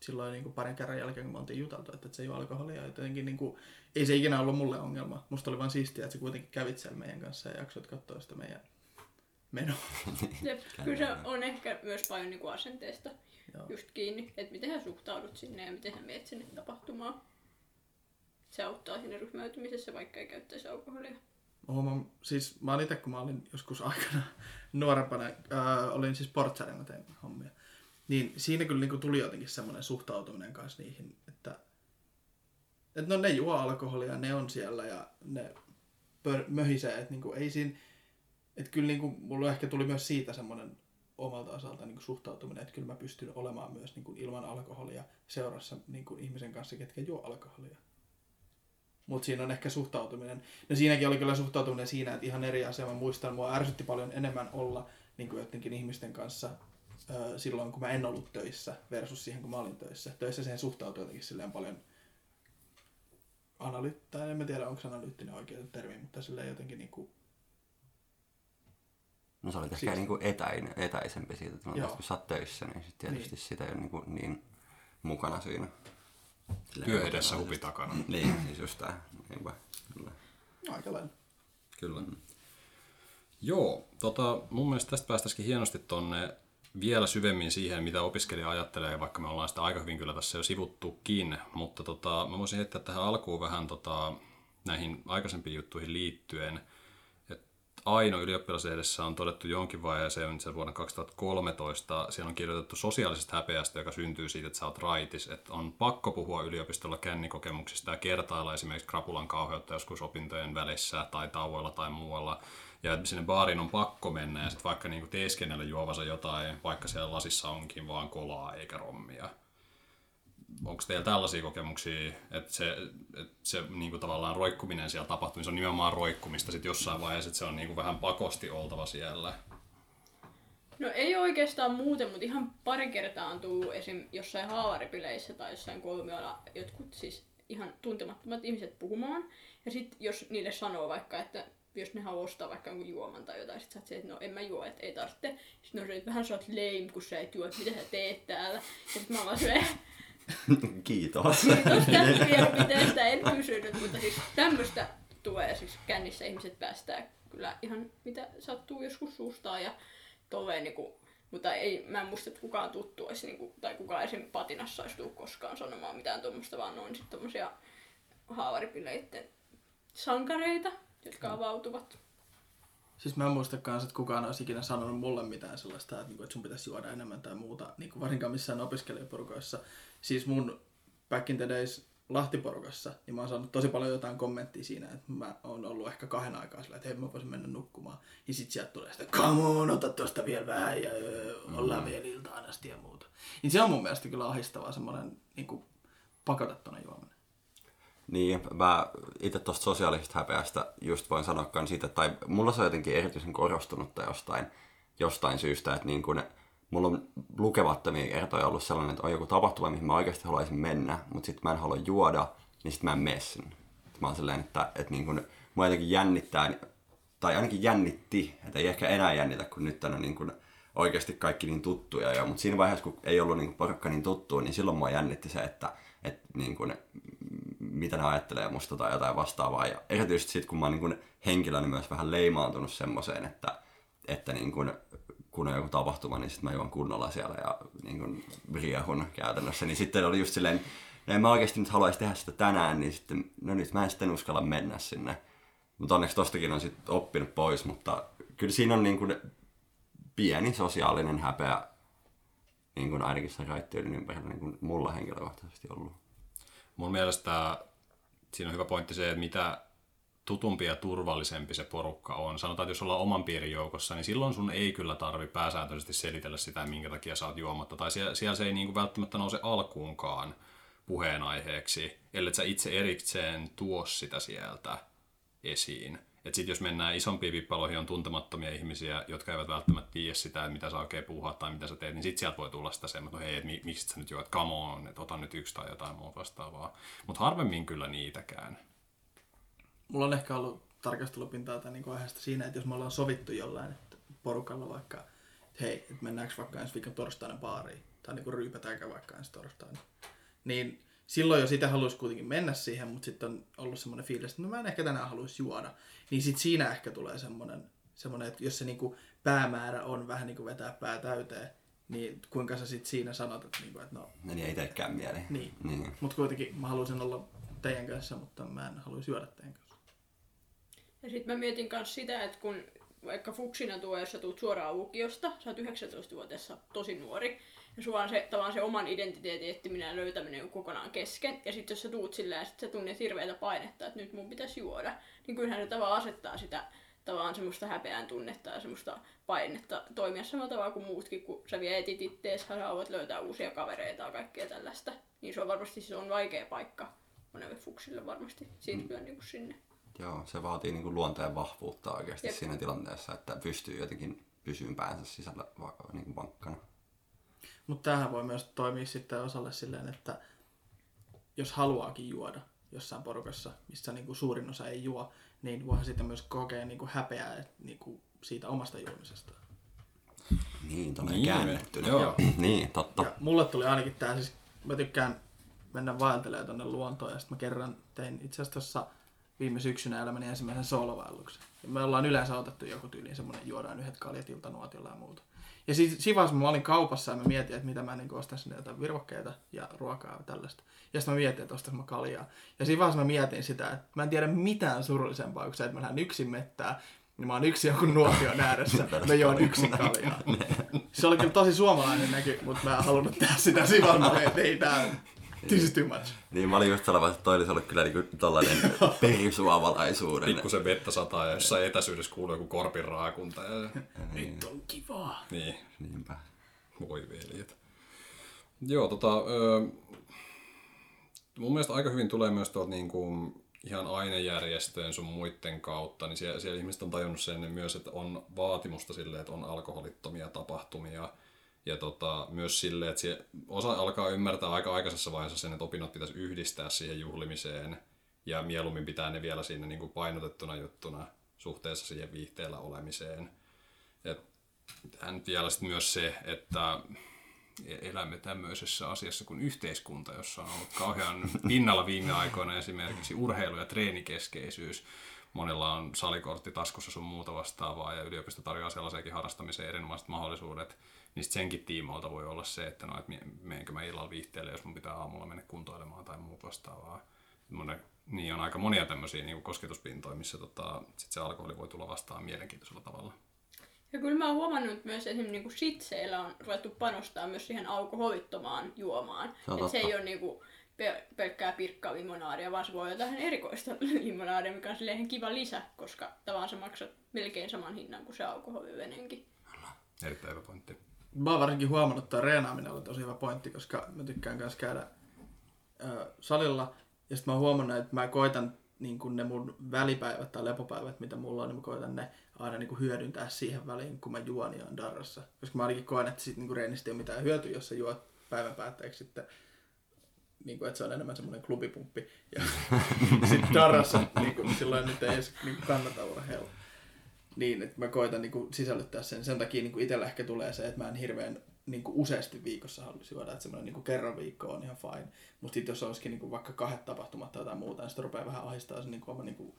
silloin niin kuin parin kerran jälkeen, kun me oltiin juteltu, että et se ei ole alkoholia. Ja jotenkin niin kuin, ei se ikinä ollut mulle ongelma. Musta oli vaan siistiä, että sä kuitenkin kävit siellä meidän kanssa ja jaksoit katsoa sitä meidän menoa. Jep, kyllä se on ehkä myös paljon niinku asenteesta Joo. just kiinni, että miten sä suhtaudut sinne ja miten sä meet sinne tapahtumaan. Se auttaa siinä ryhmäytymisessä, vaikka ei käyttäisi alkoholia. Huomaan, siis mä olin itse, kun mä olin joskus aikana nuorempana, ää, olin siis portsarina tein hommia. Niin siinä kyllä niin tuli jotenkin semmoinen suhtautuminen kanssa niihin, että, että no ne juo alkoholia, ne on siellä ja ne pör, möhisee, että niin ei siinä, että kyllä niin kuin, mulla ehkä tuli myös siitä semmoinen omalta osalta niin suhtautuminen, että kyllä mä pystyn olemaan myös niin kuin ilman alkoholia seurassa niin kuin ihmisen kanssa, ketkä juo alkoholia. Mutta siinä on ehkä suhtautuminen. No siinäkin oli kyllä suhtautuminen siinä, että ihan eri asia. Mä muistan, mua ärsytti paljon enemmän olla niin kuin jotenkin ihmisten kanssa ö, silloin, kun mä en ollut töissä versus siihen, kun mä olin töissä. Töissä siihen suhtautui jotenkin silleen paljon analyyttää, en mä tiedä onko analyyttinen oikea termi, mutta silleen jotenkin niin kuin, No se oli ehkä Siis- niin kuin etäin, etäisempi siitä, että kun sä oot töissä, niin sit tietysti Niin. sitä ei ole niin, kuin niin mukana siinä. Työ edessä, hupi takana. Niin, siis just tää. Niinpä. Kyllä. no, aika lailla. Kyllä. Joo, tota, mun mielestä tästä päästäisikin hienosti tonne vielä syvemmin siihen, mitä opiskelija ajattelee, vaikka me ollaan sitä aika hyvin kyllä tässä jo sivuttukin, mutta tota, mä voisin heittää tähän alkuun vähän tota, näihin aikaisempiin juttuihin liittyen. Aino ylioppilaslehdessä on todettu jonkin vaiheeseen, se vuonna 2013, siellä on kirjoitettu sosiaalisesta häpeästä, joka syntyy siitä, että sä oot raitis. Että on pakko puhua yliopistolla kännikokemuksista ja kertailla esimerkiksi krapulan kauheutta joskus opintojen välissä tai tauoilla tai muualla. Ja sinne baariin on pakko mennä ja sitten vaikka niinku teeskennellä juovansa jotain, vaikka siellä lasissa onkin vaan kolaa eikä rommia. Onko teillä tällaisia kokemuksia, että se, että se niinku tavallaan roikkuminen siellä tapahtuu, niin se on nimenomaan roikkumista sitten jossain vaiheessa, että se on niinku vähän pakosti oltava siellä? No ei oikeastaan muuten, mutta ihan pari kertaa on tullut esim. jossain haavaripileissä tai jossain kolmiolla jotkut siis ihan tuntemattomat ihmiset puhumaan. Ja sitten jos niille sanoo vaikka, että jos ne haluaa ostaa vaikka jonkun juoman tai jotain, sit sä oot että no en mä juo, että ei tarvitse. Sitten on se, että vähän sä oot lame, kun sä et juo, että mitä sä teet täällä. Ja sit mä vaan Kiitos. Tästä mielipiteestä en kysynyt, mutta siis tämmöistä tulee siis kännissä ihmiset päästää kyllä ihan mitä sattuu joskus suustaan ja tolleen niinku, mutta ei, mä en muista, että kukaan tuttu olisi niinku, tai kukaan esim. patinassa olisi tullut koskaan sanomaan mitään tuommoista, vaan ne on sitten tommosia haavaripileitten sankareita, jotka avautuvat. Siis mä en muista kans, että kukaan olisi ikinä sanonut mulle mitään sellaista, että, niinku, että sun pitäisi juoda enemmän tai muuta, niin kuin varsinkaan missään opiskelijaporukoissa. Siis mun back in the days Lahtiporukassa, niin mä oon saanut tosi paljon jotain kommenttia siinä, että mä oon ollut ehkä kahden aikaa sillä, että hei mä voisin mennä nukkumaan. Ja sit sieltä tulee sitä, come on, ota tosta vielä vähän ja öö, ollaan vielä iltaan asti ja muuta. Niin se on mun mielestä kyllä ahistavaa semmoinen niin pakotettuna juominen. Niin, mä itse tuosta sosiaalisesta häpeästä just voin sanoa siitä, tai mulla se on jotenkin erityisen korostunutta jostain, jostain syystä, että niin kun, mulla on lukemattomia kertoja ollut sellainen, että on joku tapahtuma, mihin mä oikeasti haluaisin mennä, mutta sitten mä en halua juoda, niin sitten mä en mene sinne. Mä oon sellainen, että, että niin kun, mua jotenkin jännittää, tai ainakin jännitti, että ei ehkä enää jännitä, kun nyt on niin kun, oikeasti kaikki niin tuttuja jo, mutta siinä vaiheessa, kun ei ollut niin porukka niin tuttu, niin silloin mua jännitti se, että, että niin kun, mitä ne ajattelee musta tai jotain vastaavaa. Ja erityisesti sitten, kun mä oon niin kun henkilönä myös vähän leimaantunut semmoiseen, että, että niin kun, kun on joku tapahtuma, niin sitten mä juon kunnolla siellä ja niin kun riehun käytännössä. Niin sitten oli just silleen, no en mä oikeasti nyt haluaisi tehdä sitä tänään, niin sitten, no nyt mä en sitten uskalla mennä sinne. Mutta onneksi tostakin on sitten oppinut pois, mutta kyllä siinä on niin kuin pieni sosiaalinen häpeä niin kuin ainakin sen raittiöiden ympärillä niin kuin mulla henkilökohtaisesti ollut. Mun mielestä siinä on hyvä pointti se, että mitä tutumpi ja turvallisempi se porukka on. Sanotaan, että jos ollaan oman piirin joukossa, niin silloin sun ei kyllä tarvi pääsääntöisesti selitellä sitä, minkä takia sä oot juomatta. Tai siellä, siellä se ei niin kuin välttämättä nouse alkuunkaan puheenaiheeksi, ellei sä itse erikseen tuo sitä sieltä esiin. Et sit jos mennään isompiin vippaloihin, on tuntemattomia ihmisiä, jotka eivät välttämättä tiedä sitä, että mitä sä oikein puhut tai mitä sä teet, niin sit sieltä voi tulla sitä semmoista, että hei, et miksi sä nyt juot, come on, että ota nyt yksi tai jotain muuta vastaavaa. Mutta harvemmin kyllä niitäkään. Mulla on ehkä ollut tarkastelupintaa tämän niin aiheesta siinä, että jos me ollaan sovittu jollain että porukalla vaikka, että hei, että mennäänkö vaikka ensi viikon torstaina baariin, tai niin ryypätäänkö vaikka ensi torstaina, niin silloin jo sitä haluaisi kuitenkin mennä siihen, mutta sitten on ollut semmoinen fiilis, että no mä en ehkä tänään haluaisi juoda. Niin sitten siinä ehkä tulee semmoinen, semmoinen että jos se niinku päämäärä on vähän niin kuin vetää pää täyteen, niin kuinka sä sitten siinä sanot, että, niinku, että no... Niin ei teekään mieli. Niin, niin. mutta kuitenkin mä haluaisin olla teidän kanssa, mutta mä en haluaisi juoda teidän kanssa. Ja sitten mä mietin myös sitä, että kun vaikka fuksina tuo, jos sä tulet suoraan lukiosta, sä oot 19-vuotiaassa tosi nuori, ja sulla on se, tavallaan se oman identiteetin etsiminen ja löytäminen on kokonaan kesken. Ja sitten jos sä tuut silleen, että sä tunnet hirveätä painetta, että nyt mun pitäisi juoda, niin kyllähän se tavallaan asettaa sitä tavallaan semmoista häpeän tunnetta ja semmoista painetta toimia samalla tavalla kuin muutkin, kun sä vietit ittees, sä haluat löytää uusia kavereita ja kaikkea tällaista. Niin se on varmasti se on vaikea paikka monelle fuksille varmasti siirtyä mm. niin kuin sinne. Joo, se vaatii niin kuin luonteen vahvuutta oikeasti Jep. siinä tilanteessa, että pystyy jotenkin pysyyn päänsä sisällä niin kuin vankkana. Mutta tämähän voi myös toimia sitten osalle silleen, että jos haluaakin juoda jossain porukassa, missä niinku suurin osa ei juo, niin voihan sitten myös kokea niinku häpeää et, niinku siitä omasta juomisesta. Niin, tuonne niin, käännetty. Joo. niin, totta. Ja mulle tuli ainakin tämä, siis mä tykkään mennä vaeltelemaan tuonne luontoon, ja sitten mä kerran tein itse asiassa viime syksynä elämäni ensimmäisen soolovaelluksen. Ja me ollaan yleensä otettu joku tyyliin semmoinen, juodaan yhdet kaljat iltanuotilla ja muuta. Ja siis vaiheessa mä olin kaupassa ja mä mietin, että mitä mä niin ostaisin jotain virvokkeita ja ruokaa ja tällaista. Ja sitten mä mietin, että ostaisin mä kaljaa. Ja vaiheessa mä mietin sitä, että mä en tiedä mitään surullisempaa kuin se, että mä lähden yksin mettää niin mä oon yksi jonkun nuotion ääressä, mä joon yksin kaljaa. Se oli kyllä tosi suomalainen näky, mutta mä en halunnut tehdä sitä vaiheessa, että ei tää This is too much. Niin, mä olin just sellainen, että toi olisi ollut kyllä niinku tollainen perisuomalaisuuden. Pikkusen vettä sataa ja jossain etäisyydessä kuuluu joku korpin raakunta. Ja... Niin. Nyt on kivaa. Niin. Niinpä. Voi veljet. Joo, tota... Ö, mun mielestä aika hyvin tulee myös tuolta niinku ihan ainejärjestöjen sun muiden kautta, niin siellä, siellä ihmiset on tajunnut sen myös, että on vaatimusta sille, että on alkoholittomia tapahtumia – ja tota, myös silleen, että osa alkaa ymmärtää aika aikaisessa vaiheessa sen, että opinnot pitäisi yhdistää siihen juhlimiseen. Ja mieluummin pitää ne vielä siinä niin kuin painotettuna juttuna suhteessa siihen viihteellä olemiseen. Et hän vielä sitten myös se, että elämme tämmöisessä asiassa kuin yhteiskunta, jossa on ollut kauhean pinnalla viime aikoina esimerkiksi urheilu- ja treenikeskeisyys. Monella on salikortti taskussa sun muuta vastaavaa ja yliopisto tarjoaa sellaisiakin harrastamiseen erinomaiset mahdollisuudet niin senkin tiimoilta voi olla se, että no, et menenkö mä illalla viihteelle, jos mun pitää aamulla mennä kuntoilemaan tai muut vastaavaa. Monen, niin on aika monia tämmöisiä niin kosketuspintoja, missä tota, sit se alkoholi voi tulla vastaan mielenkiintoisella tavalla. Ja kyllä mä oon huomannut että myös esimerkiksi niinku sitseillä on ruvettu panostaa myös siihen alkoholittomaan juomaan. Se Et se ei ole niinku pe- pelkkää pirkkaa limonaadia, vaan se voi olla jotain erikoista limonaadia, mikä on ihan kiva lisä, koska tavallaan sä maksat melkein saman hinnan kuin se alkoholivenenkin. Erittäin hyvä pointti. Mä oon varsinkin huomannut, että reenaaminen on tosi hyvä pointti, koska mä tykkään myös käydä ö, salilla. Ja sitten mä oon huomannut, että mä koitan niin kun ne mun välipäivät tai lepopäivät, mitä mulla on, niin mä koitan ne aina niin kuin hyödyntää siihen väliin, kun mä juon ja on darrassa. Koska mä ainakin koen, että siitä niin reenistä ei ole mitään hyötyä, jos sä juot päivän päätteeksi sitten niin kuin, että se on enemmän semmoinen klubipumppi. Ja sitten darrassa niin kuin, silloin nyt ei edes niin kannata urheilla. Niin, että mä koitan niin kuin, sisällyttää sen. Sen takia niin kuin itsellä ehkä tulee se, että mä en hirveän niin kuin, useasti viikossa haluaisi juoda. Että semmoinen niin kuin, kerran viikko on ihan fine. Mutta sitten jos olisikin niin kuin, vaikka kahdet tapahtumat tai jotain muuta, niin sitten rupeaa vähän ahistaa se niin kuin, oma niin kuin,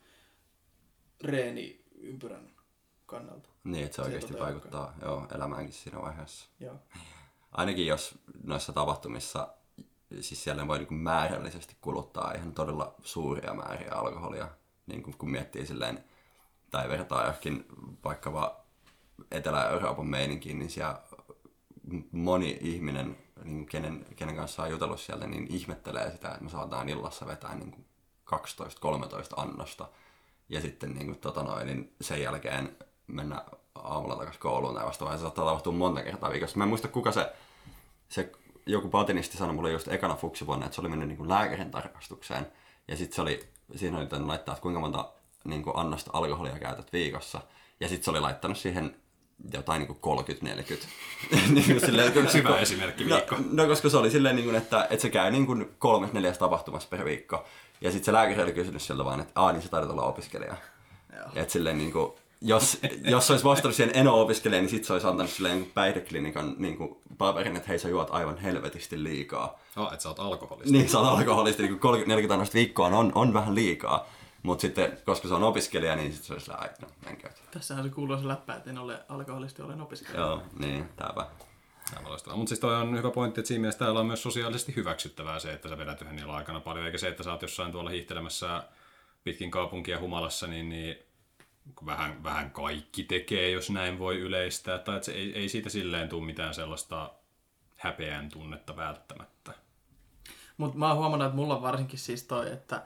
reeniympyrän kannalta. Niin, että se Se oikeasti vaikuttaa joo, elämäänkin siinä vaiheessa. Joo. Ainakin jos noissa tapahtumissa, siis siellä voi niin määrällisesti kuluttaa ihan todella suuria määriä alkoholia, niin kuin kun miettii silleen, tai vertaa johonkin vaikka vaan Etelä-Euroopan meininkiin, niin siellä moni ihminen, niin kenen, kenen kanssa on jutellut sieltä, niin ihmettelee sitä, että me saadaan illassa vetää niin 12-13 annosta. Ja sitten niin kuin, tota noin, niin sen jälkeen mennä aamulla takaisin kouluun tai vastaavaa. Se saattaa tapahtua monta kertaa viikossa. Mä en muista kuka se, se joku patinisti sanoi mulle just ekana fuksivuonna, että se oli mennyt niin kuin lääkärin tarkastukseen. Ja sitten se oli, siinä oli laittaa, että kuinka monta niin kuin annosta alkoholia käytät viikossa. Ja sitten se oli laittanut siihen jotain niin kuin 30-40. niin kuin silleen, että- Hyvä esimerkki viikko. No, no, koska se oli silleen, niin kuin, että, että se käy niin kuin kolmes neljäs tapahtumassa per viikko. Ja sitten se lääkäri oli kysynyt sieltä vaan, että aah, niin sä taidat olla opiskelija. Että silleen niin kuin, jos, jos olisi vastannut siihen en ole opiskelija, niin sitten se olisi antanut silleen niin päihdeklinikan niin kuin paperin, että hei sä juot aivan helvetisti liikaa. Oh, että sä oot alkoholisti. Niin, se on alkoholisti, niin 30-40 annosta viikkoa on, on vähän liikaa. Mutta sitten, koska se on opiskelija, niin sitten se olisi silleen, ai, no, en käytä. Tässähän se kuuluu se läppä, että en ole alkoholisti, olen opiskelija. Joo, niin, tääpä. Mutta siis toi on hyvä pointti, että siinä mielessä täällä on myös sosiaalisesti hyväksyttävää se, että sä vedät yhden illan aikana paljon, eikä se, että sä oot jossain tuolla hiihtelemässä pitkin kaupunkia humalassa, niin, niin vähän, vähän kaikki tekee, jos näin voi yleistää, tai että se ei, ei siitä silleen tule mitään sellaista häpeän tunnetta välttämättä. Mutta mä oon huomannut, että mulla on varsinkin siis toi, että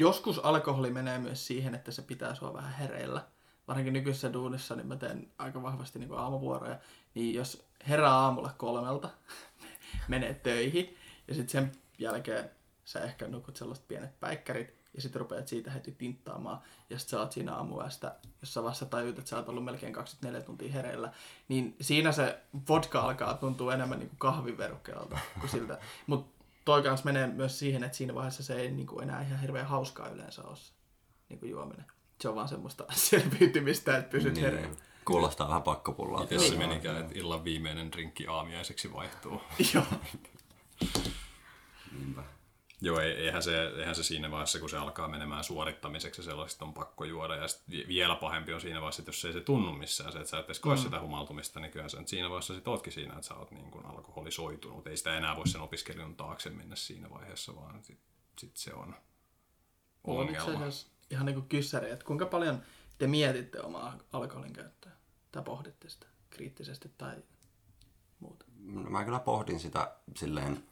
joskus alkoholi menee myös siihen, että se pitää sua vähän hereillä. Varsinkin nykyisessä duunissa, niin mä teen aika vahvasti niin aamuvuoroja. Niin jos herää aamulla kolmelta, menee töihin ja sitten sen jälkeen sä ehkä nukut sellaiset pienet päikkärit ja sitten rupeat siitä heti tinttaamaan ja sitten sä oot siinä aamuyöstä, jos sä vasta tajut, että sä oot ollut melkein 24 tuntia hereillä, niin siinä se vodka alkaa tuntua enemmän niin kuin kahviverukkeelta kuin siltä. Mutta toi kanssa menee myös siihen, että siinä vaiheessa se ei niin kuin enää ihan hirveän hauskaa yleensä ole se niin kuin juominen. Se on vaan semmoista selviytymistä, että pysyt niin. hereillä. Kuulostaa vähän pakkopullaa. Miten se menikään, että illan viimeinen drinkki aamiaiseksi vaihtuu? Joo. Niinpä. Joo, ei- eihän se, eihän se siinä vaiheessa, kun se alkaa menemään suorittamiseksi ja sellaista on pakko juoda. Ja vielä pahempi on siinä vaiheessa, että jos ei se tunnu missään, se, että sä et edes koe mm. sitä humaltumista, niin kyllähän sä nyt siinä vaiheessa sit ootkin siinä, että sä oot niin kuin alkoholisoitunut. Ei sitä enää voi sen opiskelijan taakse mennä siinä vaiheessa, vaan sit, sit se on on ongelma. asiassa ihan niin kuin kyssäri, että kuinka paljon te mietitte omaa alkoholin käyttöä? Tai pohditte sitä kriittisesti tai muuta? No, mä kyllä pohdin sitä silleen,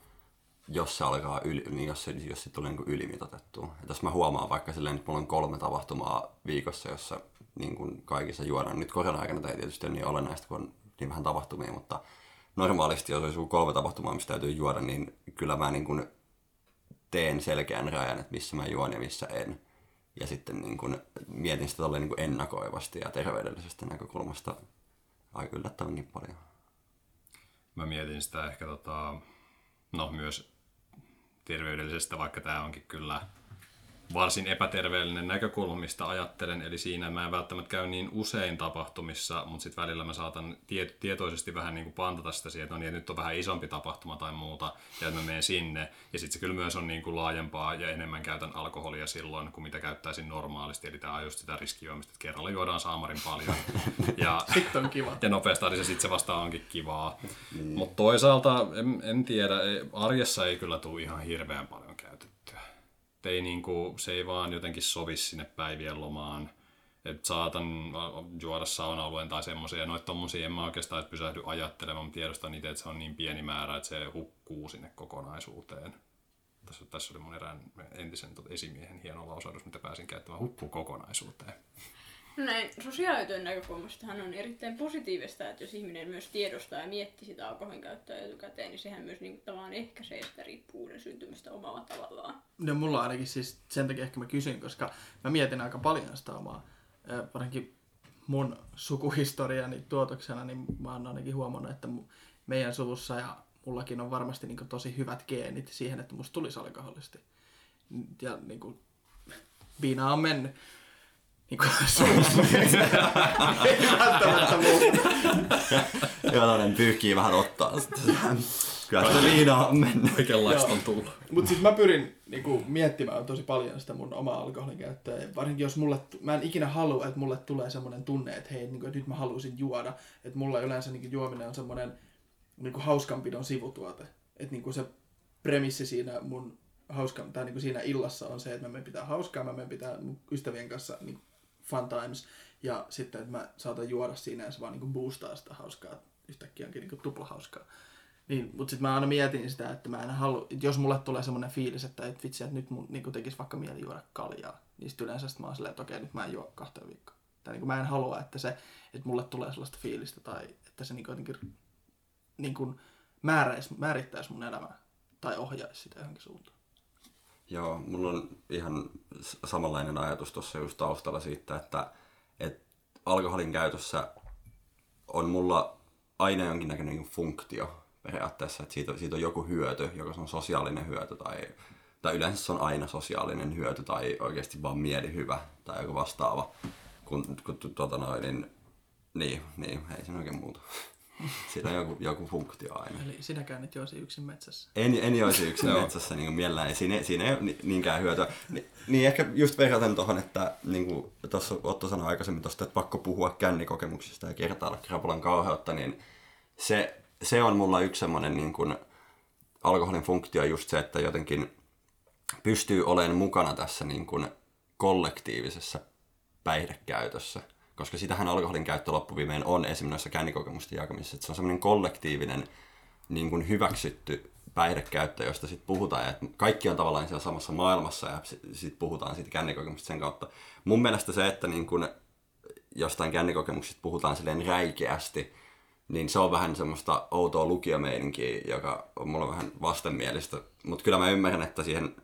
jos se alkaa yli, niin jos se, jos se tulee niin ylimitotettua. Et jos mä huomaan vaikka silleen, että mulla on kolme tapahtumaa viikossa, jossa niin kuin kaikissa juodaan. Nyt korona-aikana tämä ei tietysti ole niin olennaista, kun on niin vähän tapahtumia, mutta normaalisti jos olisi kolme tapahtumaa, mistä täytyy juoda, niin kyllä mä niin kuin teen selkeän rajan, että missä mä juon ja missä en. Ja sitten niin kuin mietin sitä niin kuin ennakoivasti ja terveydellisestä näkökulmasta aika yllättävänkin paljon. Mä mietin sitä ehkä tota, no myös terveydellisestä, vaikka tämä onkin kyllä varsin epäterveellinen näkökulma, mistä ajattelen. Eli siinä mä en välttämättä käy niin usein tapahtumissa, mutta sitten välillä mä saatan tie- tietoisesti vähän niin kuin pantata sitä siihen, että no niin, että nyt on vähän isompi tapahtuma tai muuta, ja että mä menen sinne. Ja sitten se kyllä myös on niin kuin laajempaa ja enemmän käytän alkoholia silloin, kuin mitä käyttäisin normaalisti. Eli tämä on just sitä riskijuomista, että kerralla juodaan saamarin paljon. ja Sitten on kiva. ja nopeasti niin se sitten se vasta onkin kivaa. Niin. Mutta toisaalta, en, en tiedä, arjessa ei kyllä tule ihan hirveän paljon. Ei niinku, se ei vaan jotenkin sovi sinne päivien lomaan. Et saatan juoda sauna-alueen tai semmoisia. Noita tommosia en mä oikeastaan pysähdy ajattelemaan, mutta tiedostan itse, että se on niin pieni määrä, että se hukkuu sinne kokonaisuuteen. Tässä, tässä oli mun erään entisen esimiehen hieno lausahdus, mitä pääsin käyttämään hukkuu kokonaisuuteen. No näin sosiaalityön näkökulmastahan on erittäin positiivista, että jos ihminen myös tiedostaa ja miettii sitä alkoholin käyttöä etukäteen, niin sehän myös niin tavallaan ehkäisee sitä riippuvuuden syntymistä omalla tavallaan. No mulla ainakin siis sen takia ehkä mä kysyn, koska mä mietin aika paljon sitä omaa, varsinkin mun sukuhistoriani tuotoksena, niin mä oon ainakin huomannut, että meidän suvussa ja mullakin on varmasti niin tosi hyvät geenit siihen, että musta tulisi alkoholisti. Ja niin kuin, viina on mennyt. Niin kuin suussa. Ei välttämättä muuta. Joo, tämmönen pyyhkii vähän ottaa. Sitten Kyllä se viina on mennyt. Kaikenlaista on tullut. Mutta siis mä pyrin niinku, miettimään tosi paljon sitä mun omaa alkoholin käyttöä. Varsinkin jos mulle, mä en ikinä halua, että mulle tulee semmoinen tunne, että hei, niinku, että nyt mä haluaisin juoda. Että mulla yleensä niinku, juominen on semmoinen niinku, hauskanpidon sivutuote. Että niinku, se premissi siinä mun hauskan, tai niinku, siinä illassa on se, että mä menen pitää hauskaa, mä menen pitää mun ystävien kanssa niinku, fun times. Ja sitten, että mä saatan juoda siinä ja se vaan niinku, boostaa sitä hauskaa. Yhtäkkiä onkin niinku, tupla hauskaa. Niin, mutta sitten mä aina mietin sitä, että mä en halua, että jos mulle tulee semmoinen fiilis, että et vitsi, että nyt mun niin tekisi vaikka mieli juoda kaljaa, niin sitten yleensä sit mä oon silleen, että okei, nyt mä en juo kahteen viikkoon. Tai niin mä en halua, että, se, että mulle tulee sellaista fiilistä tai että se niin jotenkin niin kuin määräisi, määrittäisi mun elämää tai ohjaisi sitä johonkin suuntaan. Joo, mulla on ihan samanlainen ajatus tuossa just taustalla siitä, että, että alkoholin käytössä on mulla aina jonkinnäköinen niin funktio periaatteessa, että siitä, siitä on joku hyöty, joko se on sosiaalinen hyöty tai, tai yleensä se on aina sosiaalinen hyöty tai oikeasti vaan mielihyvä tai joku vastaava, kun, kun tu- tuota noin, niin, niin, niin, ei siinä oikein muuta. Siitä on joku, joku funktio aina. Eli sinäkään et joisi yksin metsässä. En, en joisi yksin metsässä niin mielellään, siinä, siinä ei ole ni- niinkään hyötyä. Ni, niin ehkä just verraten tuohon, että niin kuin tuossa Otto sanoi aikaisemmin tuosta, että pakko puhua kännikokemuksista ja kertailla krapulan kauheutta, niin se, se on mulla yksi semmoinen niin kuin alkoholin funktio just se, että jotenkin pystyy olemaan mukana tässä niin kuin kollektiivisessa päihdekäytössä. Koska sitähän alkoholin käyttö loppuviimein on esimerkiksi noissa kännikokemusten jakamisessa, että se on semmoinen kollektiivinen niin kuin hyväksytty päihdekäyttö, josta sitten puhutaan, ja että kaikki on tavallaan siellä samassa maailmassa, ja sitten sit puhutaan siitä kännikokemusta sen kautta. Mun mielestä se, että niin kuin jostain kännikokemuksista puhutaan silleen räikeästi, niin se on vähän semmoista outoa lukiomeininkiä, joka on mulle vähän vastenmielistä. Mutta kyllä mä ymmärrän, että siihen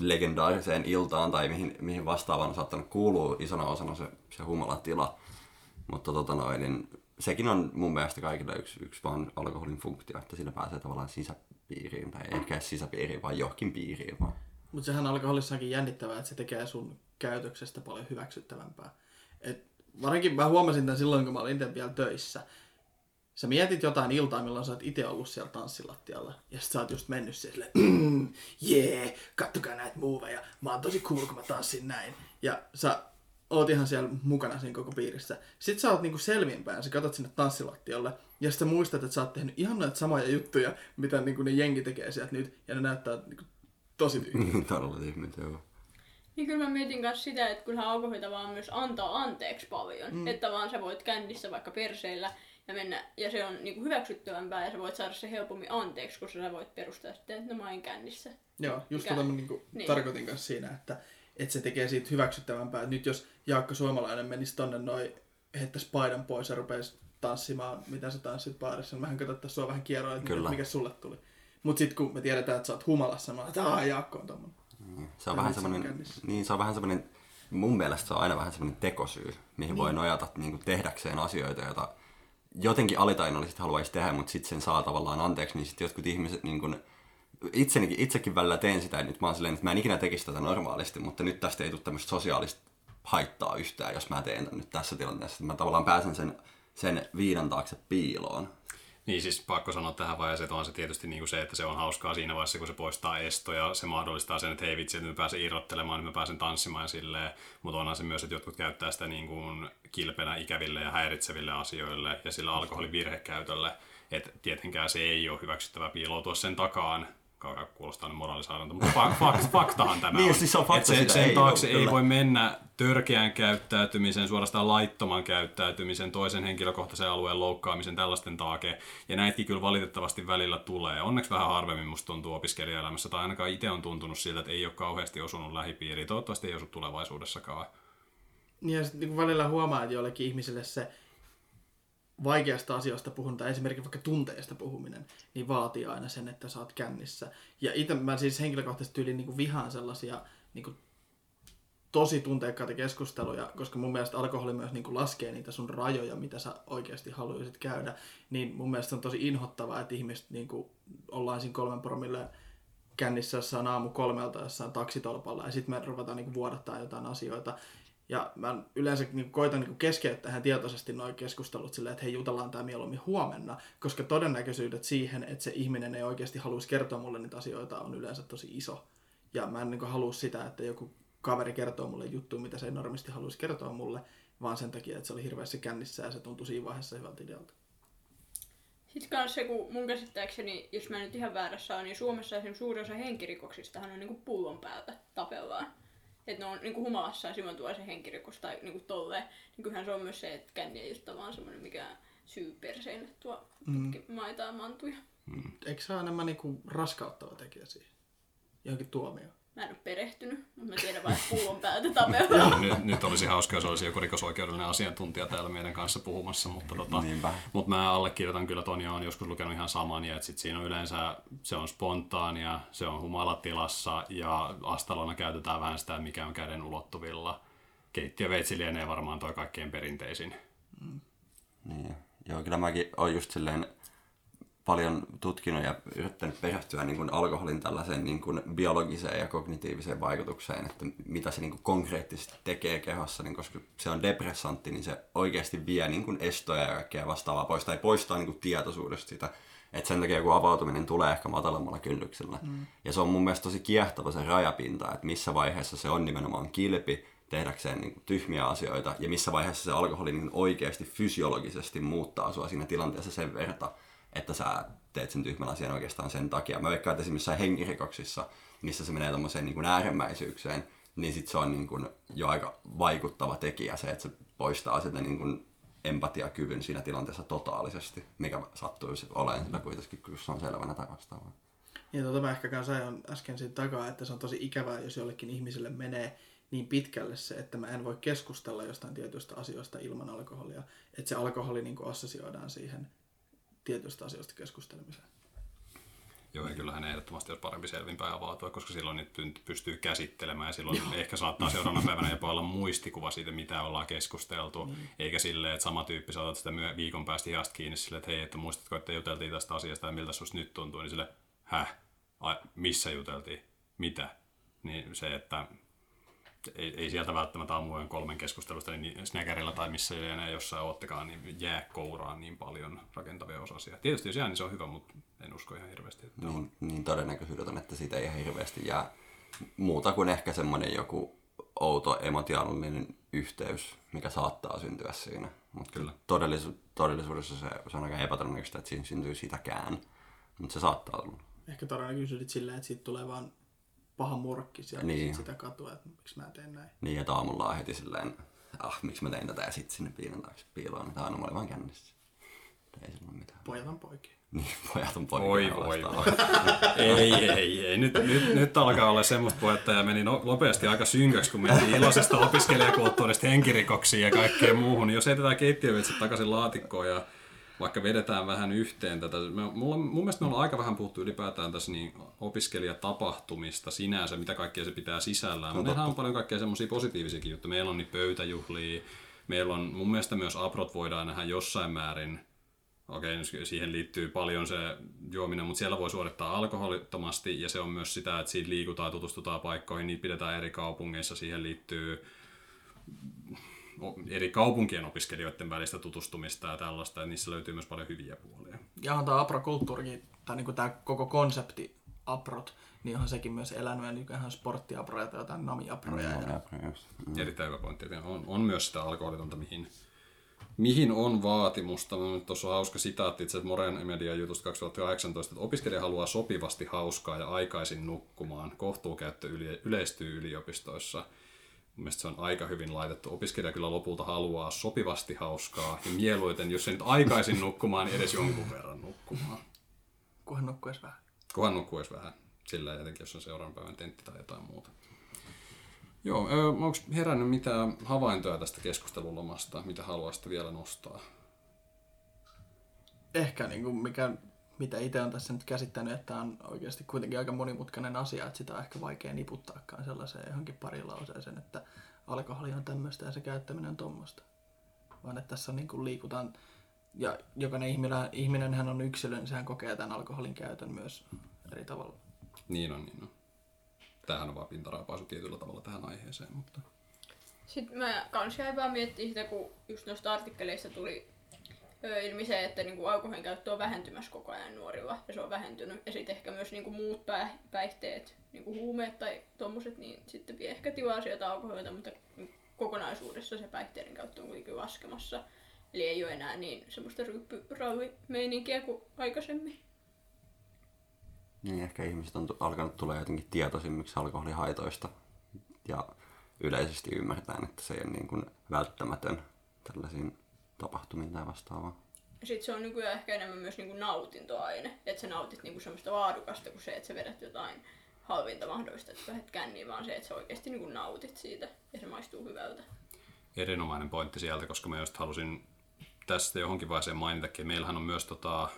legendaariseen iltaan tai mihin, mihin vastaavaan on saattanut kuulua isona osana se, se humalatila. Mutta tota noin, niin sekin on mun mielestä kaikille yksi, yksi vaan alkoholin funktio, että siinä pääsee tavallaan sisäpiiriin, tai ehkä sisäpiiriin, vaan johonkin piiriin vaan. Mutta sehän alkoholissakin jännittävää, että se tekee sun käytöksestä paljon hyväksyttävämpää. Et varsinkin mä huomasin tämän silloin, kun mä olin vielä töissä. Sä mietit jotain iltaa, milloin sä oot itse ollut siellä tanssilattialla. Ja sit sä oot just mennyt siellä, mm, jee, kattokaa näitä muuveja. Mä oon tosi cool, kun mä tanssin näin. Ja sä oot ihan siellä mukana siinä koko piirissä. Sitten sä oot niinku selvinpäin, sä katsot sinne tanssilattialle. Ja sitten sä muistat, että sä oot tehnyt ihan noita samoja juttuja, mitä niinku ne jengi tekee sieltä nyt. Ja ne näyttää niinku tosi tyhjiltä. Todella tyhmiltä, joo. Niin kyllä mä mietin myös sitä, että kyllähän alkoholi vaan myös antaa anteeksi paljon. Mm. Että vaan sä voit kännissä vaikka perseillä ja mennä, ja se on niinku hyväksyttävämpää ja sä voit saada se helpommin anteeksi, koska sä voit perustaa sitten, että no mä en kännissä. Joo, just Mikä- tota mä niinku niin. tarkoitin kanssa siinä, että, että se tekee siitä hyväksyttävämpää. Nyt jos Jaakko Suomalainen menisi tonne noin, heittäisi paidan pois ja rupeisi tanssimaan, mitä sä tanssit baarissa, niin mehän katsottaisiin sua vähän kierroa, että Kyllä. mikä sulle tuli. Mut sit kun me tiedetään, että sä oot humalassa, mä että aah, Jaakko on tommonen. Se on, Ja vähän semmoinen, niin, se on vähän semmoinen, mun mielestä se on aina vähän semmoinen tekosyy, mihin niin. voi nojata niin kuin tehdäkseen asioita, joita jotenkin alitainollisesti haluaisi tehdä, mutta sitten sen saa tavallaan anteeksi, niin sitten jotkut ihmiset niin kuin, itsenikin, itsekin välillä teen sitä, nyt mä oon silleen, että mä en ikinä tekisi tätä normaalisti, mutta nyt tästä ei tule tämmöistä sosiaalista haittaa yhtään, jos mä teen tän nyt tässä tilanteessa. Mä tavallaan pääsen sen, sen viinan taakse piiloon. Niin siis pakko sanoa tähän vaiheeseen, että on se tietysti niin kuin se, että se on hauskaa siinä vaiheessa, kun se poistaa estoja. Se mahdollistaa sen, että hei vitsi, että mä pääsen irrottelemaan, niin mä pääsen tanssimaan silleen. Mutta onhan se myös, että jotkut käyttää sitä niin kuin kilpenä ikäville ja häiritseville asioille ja sillä alkoholin virhekäytölle. Että tietenkään se ei ole hyväksyttävää piiloutua sen takaan, kauhean kuulostaa nyt moraalisaadelta, mutta fa- fak- faktahan tämä Niin, on. siis se on fakta, Et sen, sitä sen ei taakse ei kyllä. voi mennä törkeän käyttäytymisen, suorastaan laittoman käyttäytymisen, toisen henkilökohtaisen alueen loukkaamisen, tällaisten taake. Ja näitäkin kyllä valitettavasti välillä tulee. Onneksi vähän harvemmin musta tuntuu opiskelijaelämässä, tai ainakaan itse on tuntunut siltä, että ei ole kauheasti osunut lähipiiriin. Toivottavasti ei osu tulevaisuudessakaan. Niin ja sitten niin välillä huomaa, että joillekin ihmisille se vaikeasta asioista puhunta, esimerkiksi vaikka tunteista puhuminen, niin vaatii aina sen, että sä oot kännissä. Ja itse mä siis henkilökohtaisesti tyyliin niin vihaan sellaisia niin kuin, tosi tunteikkaita keskusteluja, koska mun mielestä alkoholi myös niin kuin laskee niitä sun rajoja, mitä sä oikeasti haluaisit käydä. Niin mun mielestä on tosi inhottavaa, että ihmiset niin kuin, ollaan siinä kolmen promille kännissä jossain aamu kolmelta jossain taksitolpalla ja sitten me ruvetaan niin vuodattaa jotain asioita. Ja mä yleensä niin koitan niin keskeyttää ihan tietoisesti nuo keskustelut silleen, että hei jutellaan tämä mieluummin huomenna, koska todennäköisyydet siihen, että se ihminen ei oikeasti haluaisi kertoa mulle niitä asioita on yleensä tosi iso. Ja mä en niin halua sitä, että joku kaveri kertoo mulle juttuja, mitä se ei normisti haluaisi kertoa mulle, vaan sen takia, että se oli hirveässä kännissä ja se tuntui siinä vaiheessa hyvältä idealta. Sitten kans se, kun mun käsittääkseni, jos mä nyt ihan väärässä on, niin Suomessa esimerkiksi suurin osa henkirikoksistahan on niinku pullon päältä tapellaan. Että ne on niinku humalassa ja silloin tuo se henkirikos tai niinku tolleen. Niin kyllähän se on myös se, että känni ei ole vaan semmoinen mikä syy perseen, että tuo mm. maita ja mantuja. Eikö se ole enemmän niin kuin raskauttava tekijä siihen? Johonkin tuomioon. Mä en ole perehtynyt, mutta mä tiedän vaan, että pullon päältä tapellaan. nyt, nyt olisi hauska, jos olisi joku rikosoikeudellinen asiantuntija täällä meidän kanssa puhumassa, mutta, tota, mutta mä allekirjoitan kyllä ton ja olen joskus lukenut ihan saman, ja että sit siinä on yleensä, se on spontaania, se on humalatilassa ja astalona käytetään vähän sitä, mikä on käden ulottuvilla. Keittiöveitsi lienee varmaan toi kaikkein perinteisin. Niin. Joo, kyllä mäkin olen just silleen paljon tutkinut ja yrittänyt perehtyä niin kuin alkoholin tällaiseen niin kuin biologiseen ja kognitiiviseen vaikutukseen, että mitä se niin kuin konkreettisesti tekee kehossa, niin koska se on depressantti, niin se oikeasti vie niin kuin estoja ja kaikkea vastaavaa pois, tai poistaa niin kuin tietoisuudesta sitä. Että sen takia kun avautuminen tulee ehkä matalammalla kynnyksellä. Mm. Ja se on mun mielestä tosi kiehtova se rajapinta, että missä vaiheessa se on nimenomaan kilpi, tehdäkseen niin kuin tyhmiä asioita, ja missä vaiheessa se alkoholi niin oikeasti fysiologisesti muuttaa sua siinä tilanteessa sen verta, että sä teet sen tyhmän asian oikeastaan sen takia. Mä veikkaan, että esimerkiksi henkirikoksissa, missä se menee tommoseen niin kuin äärimmäisyykseen, niin sit se on niin kuin jo aika vaikuttava tekijä se, että se poistaa sitä niin kuin empatiakyvyn siinä tilanteessa totaalisesti, mikä sattuisi olemaan sillä kuitenkin, kun se on selvänä tai vastaavaa. Ja tota mä ehkä kanssa ajoin äsken siitä takaa, että se on tosi ikävää, jos jollekin ihmiselle menee niin pitkälle se, että mä en voi keskustella jostain tietyistä asioista ilman alkoholia. Että se alkoholi niin assosioidaan siihen tietyistä asioista keskustelemiseen. Joo, ja kyllähän ehdottomasti olisi parempi selvinpäin avautua, koska silloin niitä py- pystyy käsittelemään ja silloin ehkä saattaa seuraavana päivänä jopa olla muistikuva siitä, mitä ollaan keskusteltu. Mm. Eikä silleen, että sama tyyppi saatat sitä viikon päästä hihasta kiinni silleen, että hei, että muistatko, että juteltiin tästä asiasta ja miltä susta nyt tuntuu, niin sille, häh, Ai, missä juteltiin, mitä? Niin se, että ei, ei sieltä välttämättä aamujen kolmen keskustelusta niin Snäkärillä tai missä enää jossain oottekaan, niin jää kouraan niin paljon rakentavia osasia. Tietysti jos jää, niin se on hyvä, mutta en usko ihan hirveästi. Että Niin, niin todennäköisyydet on, että siitä ei ihan hirveästi jää muuta kuin ehkä semmoinen joku outo emotionaalinen yhteys, mikä saattaa syntyä siinä. Mutta Kyllä. todellisu- todellisuudessa se, se on aika epätodennäköistä, että siinä syntyy sitäkään. Mutta se saattaa olla. Ehkä todennäköisyydet silleen, että siitä tulee vaan paha murkkis ja Niin. niin. sit sitä katua, että miksi mä teen näin. Niin, että aamulla on heti silleen, ah, miksi mä tein tätä ja sitten sinne piilan taakse piiloon. Että aina mä olin vaan kännissä. Ei sillä ole mitään. Pojat on poikia. Niin, pojat on poikia. Voi, ja voi, vastaavaa. ei, ei, ei. Nyt, nyt, nyt alkaa olla semmoista puhetta ja meni no, nopeasti aika synkäksi, kun mentiin iloisesta opiskelijakulttuurista henkirikoksiin ja kaikkeen muuhun. Jos heitetään keittiövetsit takaisin laatikkoon ja vaikka vedetään vähän yhteen tätä. Me, mulla, mun mielestä me ollaan aika vähän puhuttu ylipäätään tässä niin opiskelijatapahtumista sinänsä, mitä kaikkea se pitää sisällään. Mutta meillähän on paljon kaikkea semmoisia positiivisiakin juttuja. Meillä on niin pöytäjuhlia, meillä on mun mielestä myös aprot voidaan nähdä jossain määrin Okei, nyt siihen liittyy paljon se juominen, mutta siellä voi suorittaa alkoholittomasti ja se on myös sitä, että siitä liikutaan, tutustutaan paikkoihin, niitä pidetään eri kaupungeissa, siihen liittyy eri kaupunkien opiskelijoiden välistä tutustumista ja tällaista, ja niissä löytyy myös paljon hyviä puolia. Ja on tämä aprokulttuurikin, tai niinku tämä koko konsepti aprot, niin onhan sekin myös elänyt, ja nykyään on sporttiaproja tai jotain namiaproja. Ja... Just. Mm. Erittäin hyvä pointti, että on, on myös sitä alkoholitonta, mihin Mihin on vaatimusta? Tuossa on hauska sitaatti itse Moren Media jutusta 2018, että opiskelija haluaa sopivasti hauskaa ja aikaisin nukkumaan. Kohtuukäyttö yle- yleistyy yliopistoissa. Mielestäni se on aika hyvin laitettu. Opiskelija kyllä lopulta haluaa sopivasti hauskaa ja mieluiten, jos ei nyt aikaisin nukkumaan, niin edes jonkun verran nukkumaan. Kunhan nukkuisi vähän. Kunhan nukkuisi vähän. Sillä jotenkin, jos on seuraavan päivän tentti tai jotain muuta. Joo, onko herännyt mitään havaintoja tästä keskustelulomasta, mitä haluaisitte vielä nostaa? Ehkä niin kuin mikä, mitä itse on tässä nyt käsittänyt, että on oikeasti kuitenkin aika monimutkainen asia, että sitä on ehkä vaikea niputtaakaan sellaiseen johonkin pari lauseeseen, että alkoholi on tämmöistä ja se käyttäminen on tuommoista. Vaan että tässä on niin kuin liikutaan, ja jokainen ihminen, ihminenhän on yksilö, niin sehän kokee tämän alkoholin käytön myös eri tavalla. Niin on, niin on. Tämähän on vaan pintaraapaisu tietyllä tavalla tähän aiheeseen, mutta... Sitten mä kans jäin vaan miettimään sitä, kun just noista artikkeleista tuli ilmi se, että niinku alkoholin käyttö on vähentymässä koko ajan nuorilla ja se on vähentynyt. Ja sitten ehkä myös niinku muut pä- päihteet, niinku huumeet tai tommoset, niin sitten vie ehkä tilaa sieltä alkoholilta, mutta kokonaisuudessa se päihteiden käyttö on kuitenkin laskemassa. Eli ei ole enää niin semmoista ryppyrallimeininkiä kuin aikaisemmin. Niin, ehkä ihmiset on alkanut tulla jotenkin tietoisimmiksi alkoholihaitoista ja yleisesti ymmärretään, että se ei ole niin kuin välttämätön tällaisiin tapahtumiin tai vastaavaan. Ja sitten se on nykyään ehkä enemmän myös niinku nautintoaine. Että sä nautit niinku semmoista laadukasta kuin se, että sä vedät jotain halvinta mahdollista, että lähdet känniin, vaan se, että sä oikeasti niinku nautit siitä ja se maistuu hyvältä. Erinomainen pointti sieltä, koska mä just halusin tästä johonkin vaiheeseen mainitakin. Meillähän on myös tota,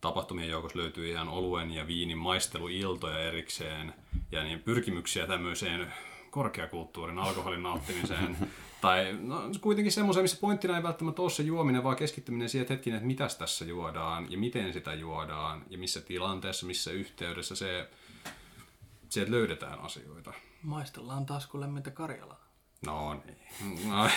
tapahtumien joukossa löytyy ihan oluen ja viinin maisteluiltoja erikseen ja niin pyrkimyksiä tämmöiseen korkeakulttuurin alkoholin nauttimiseen. tai no, kuitenkin semmoisen, missä pointtina ei välttämättä ole se juominen, vaan keskittyminen siihen, että hetkinen, että mitäs tässä juodaan ja miten sitä juodaan ja missä tilanteessa, missä yhteydessä se, sieltä löydetään asioita. Maistellaan taskulemmintä Karjalaa. No niin. No,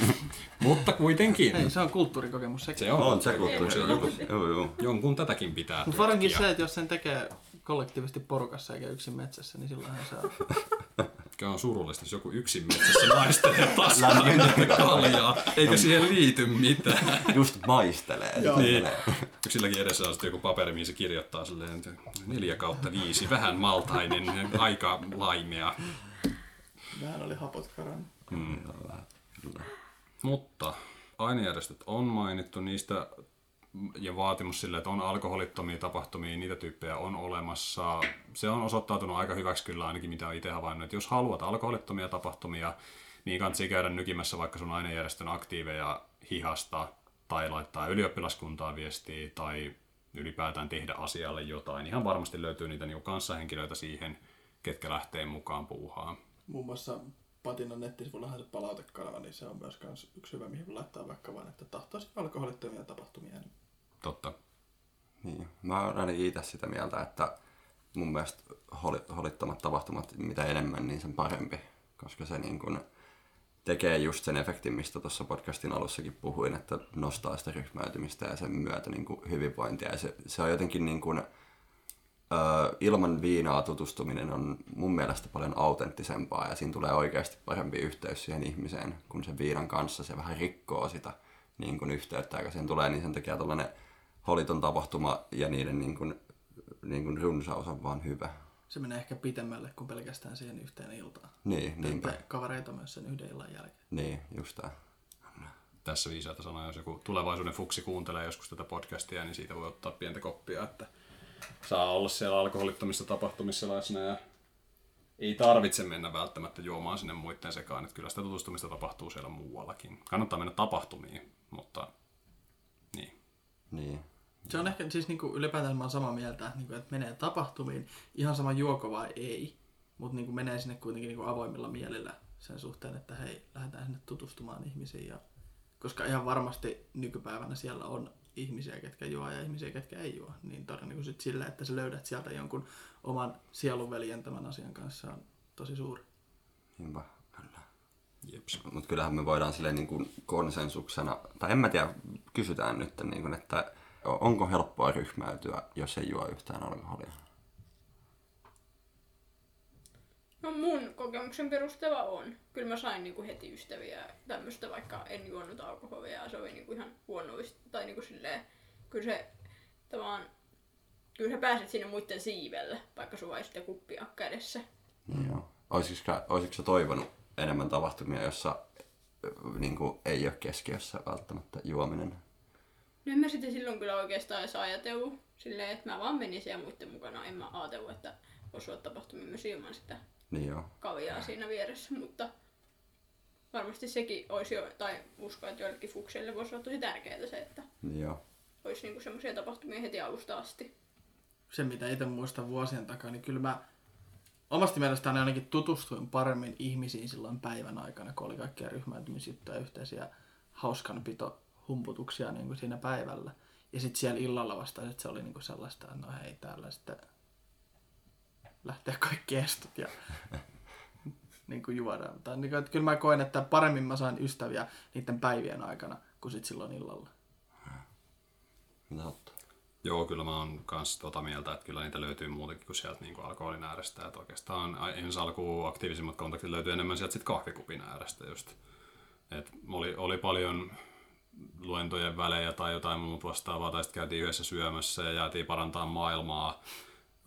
mutta kuitenkin. Ei, se on kulttuurikokemus sekin. Se on, On se kulttuuri. kulttuuri. Joku, Joo, joo. jonkun tätäkin pitää Mutta varsinkin se, että jos sen tekee kollektiivisesti porukassa eikä yksin metsässä, niin silloinhan se on. Mikä on surullista, jos joku yksin metsässä maistelee taskulämmintä kaljaa, eikä siihen liity mitään. Just maistelee. Joo. Niin. Silläkin edessä on sitten joku paperi, mihin se kirjoittaa silleen, että 4 kautta 5, vähän maltainen, aika laimea. Vähän oli hapot karannut. Kyllä. Mutta ainejärjestöt on mainittu niistä ja vaatimus sille, että on alkoholittomia tapahtumia, niitä tyyppejä on olemassa. Se on osoittautunut aika hyväksi kyllä ainakin, mitä olen itse havainnut, että jos haluat alkoholittomia tapahtumia, niin kannattaa käydä nykimässä vaikka sun ainejärjestön aktiiveja hihasta tai laittaa ylioppilaskuntaa viestiä tai ylipäätään tehdä asialle jotain. Ihan varmasti löytyy niitä niinku kanssahenkilöitä siihen, ketkä lähtee mukaan puuhaan. Muun muassa Patinan nettisivullahan se palautekanava, niin se on myös yksi hyvä, mihin laittaa vaikka vain, että tahtoisi alkoholittomia tapahtumia. Niin Totta. Niin. Mä olen itse sitä mieltä, että mun mielestä holi, holittomat tapahtumat, mitä enemmän, niin sen parempi. Koska se niin kun tekee just sen efektin, mistä tuossa podcastin alussakin puhuin, että nostaa sitä ryhmäytymistä ja sen myötä niin kuin hyvinvointia. Ja se, se on jotenkin niin kuin, ö, ilman viinaa tutustuminen on mun mielestä paljon autenttisempaa ja siinä tulee oikeasti parempi yhteys siihen ihmiseen, kun sen viinan kanssa se vähän rikkoo sitä niin kuin yhteyttä, joka siihen tulee, niin sen takia tällainen holiton tapahtuma ja niiden niin kuin, niin kuin runsaus on vaan hyvä. se menee ehkä pitemmälle kuin pelkästään siihen yhteen iltaan. Niin, niinpä. Kavereita myös sen yhden illan jälkeen. Niin, just tää. tässä viisaita sanoja, jos joku tulevaisuuden fuksi kuuntelee joskus tätä podcastia, niin siitä voi ottaa pientä koppia, että saa olla siellä alkoholittomissa tapahtumissa läsnä ja ei tarvitse mennä välttämättä juomaan sinne muiden sekaan, että kyllä sitä tutustumista tapahtuu siellä muuallakin. Kannattaa mennä tapahtumiin, mutta niin. Niin. Se on ehkä siis niinku, ylipäätään mä oon samaa mieltä, niinku, että menee tapahtumiin ihan sama juoko vai ei, mutta niinku, menee sinne kuitenkin niinku, avoimilla mielillä sen suhteen, että hei, lähdetään sinne tutustumaan ihmisiin. Ja, koska ihan varmasti nykypäivänä siellä on ihmisiä, ketkä juo ja ihmisiä, ketkä ei juo, niin todennäköisesti sillä, että sä löydät sieltä jonkun oman sielunveljen tämän asian kanssa on tosi suuri. Niinpä, kyllä. Jeps. Mutta kyllähän me voidaan silleen niin kuin konsensuksena, tai en mä tiedä, kysytään nyt, niin kuin, että onko helppoa ryhmäytyä, jos ei juo yhtään alkoholia? No mun kokemuksen perusteella on. Kyllä mä sain niinku heti ystäviä tämmöistä, vaikka en juonut alkoholia ja se oli niinku ihan huonoista. Tai niinku silleen, kyllä se tavallaan, kyllä sä pääset sinne muiden siivelle, vaikka sulla ei sitä kuppia kädessä. Niin joo. Olisitko, olisitko sä toivonut enemmän tapahtumia, jossa niin kuin, ei ole keskiössä välttämättä juominen? No en mä sitten silloin kyllä oikeastaan edes ajatellut silleen, että mä vaan menin siellä muiden mukana. En mä ajatellut, että voisi olla tapahtumia myös ilman sitä Niin joo. kaviaa siinä vieressä, mutta varmasti sekin olisi jo, tai uskon, että joillekin fukseille voisi olla tosi tärkeää se, että Niin joo. olisi niinku semmoisia tapahtumia heti alusta asti. se, mitä itse muistan vuosien takaa, niin kyllä mä omasta mielestäni ainakin tutustuin paremmin ihmisiin silloin päivän aikana, kun oli kaikkia ryhmäytymisjuttuja, yhteisiä hauskanpito humputuksia niin kuin siinä päivällä. Ja sitten siellä illalla vasta sit se oli niin kuin sellaista, että no hei, täällä sitten lähtee kaikki estot ja niin kuin juodaan. Tai niin kuin, että kyllä mä koen, että paremmin mä sain ystäviä niiden päivien aikana kuin sitten silloin illalla. Mitä ottaa? Joo, kyllä mä oon kans tota mieltä, että kyllä niitä löytyy muutenkin kuin sieltä niin alkoholin äärestä. Että oikeastaan ensi alkuun aktiivisimmat kontaktit löytyy enemmän sieltä sit kahvikupin äärestä just. Et oli, oli paljon luentojen välejä tai jotain muuta vastaavaa, tai sitten käytiin yhdessä syömässä ja jäätiin parantaa maailmaa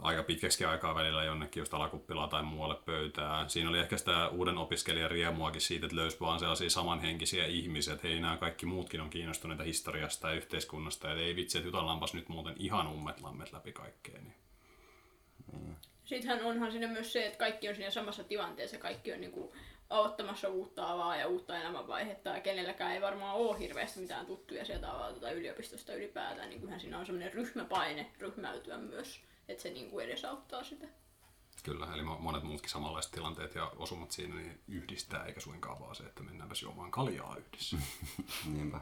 aika pitkäksi aikaa välillä jonnekin just alakuppilaan tai muualle pöytään. Siinä oli ehkä sitä uuden opiskelijan riemuakin siitä, että löysi vaan sellaisia samanhenkisiä ihmisiä, että hei nämä kaikki muutkin on kiinnostuneita historiasta ja yhteiskunnasta, että ei vitsi, että jutellaanpas nyt muuten ihan ummet lammet läpi kaikkea. Niin. Sittenhän onhan siinä myös se, että kaikki on siinä samassa tilanteessa, kaikki on niinku aloittamassa uutta alaa ja uutta elämänvaihetta ja kenelläkään ei varmaan ole hirveästi mitään tuttuja sieltä alalta tai yliopistosta ylipäätään, niin kyllähän siinä on semmoinen ryhmäpaine ryhmäytyä myös, että se niinku edesauttaa sitä. Kyllä, eli mo- monet muutkin samanlaiset tilanteet ja osumat siinä niin yhdistää, eikä suinkaan vaan se, että mennäänpäs juomaan kaljaa yhdessä. Niinpä.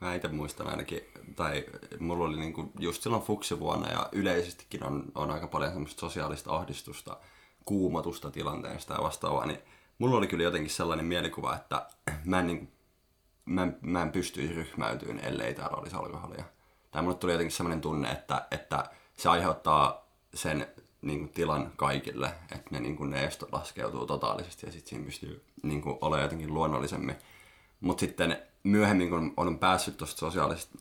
Mä itse muistan ainakin, tai mulla oli niinku just silloin fuksivuonna ja yleisestikin on, on aika paljon semmoista sosiaalista ahdistusta, kuumotusta tilanteesta ja vastaavaa, niin mulla oli kyllä jotenkin sellainen mielikuva, että mä en, niinku, mä mä en pystyisi ryhmäytyyn, ellei täällä olisi alkoholia. Tai mulle tuli jotenkin sellainen tunne, että, että se aiheuttaa sen niin kuin, tilan kaikille, että ne, niin kuin, ne estot laskeutuu totaalisesti ja sitten siinä pystyy niin kuin, olemaan jotenkin luonnollisemmin. Mutta sitten myöhemmin, kun on päässyt tuosta sosiaalisesta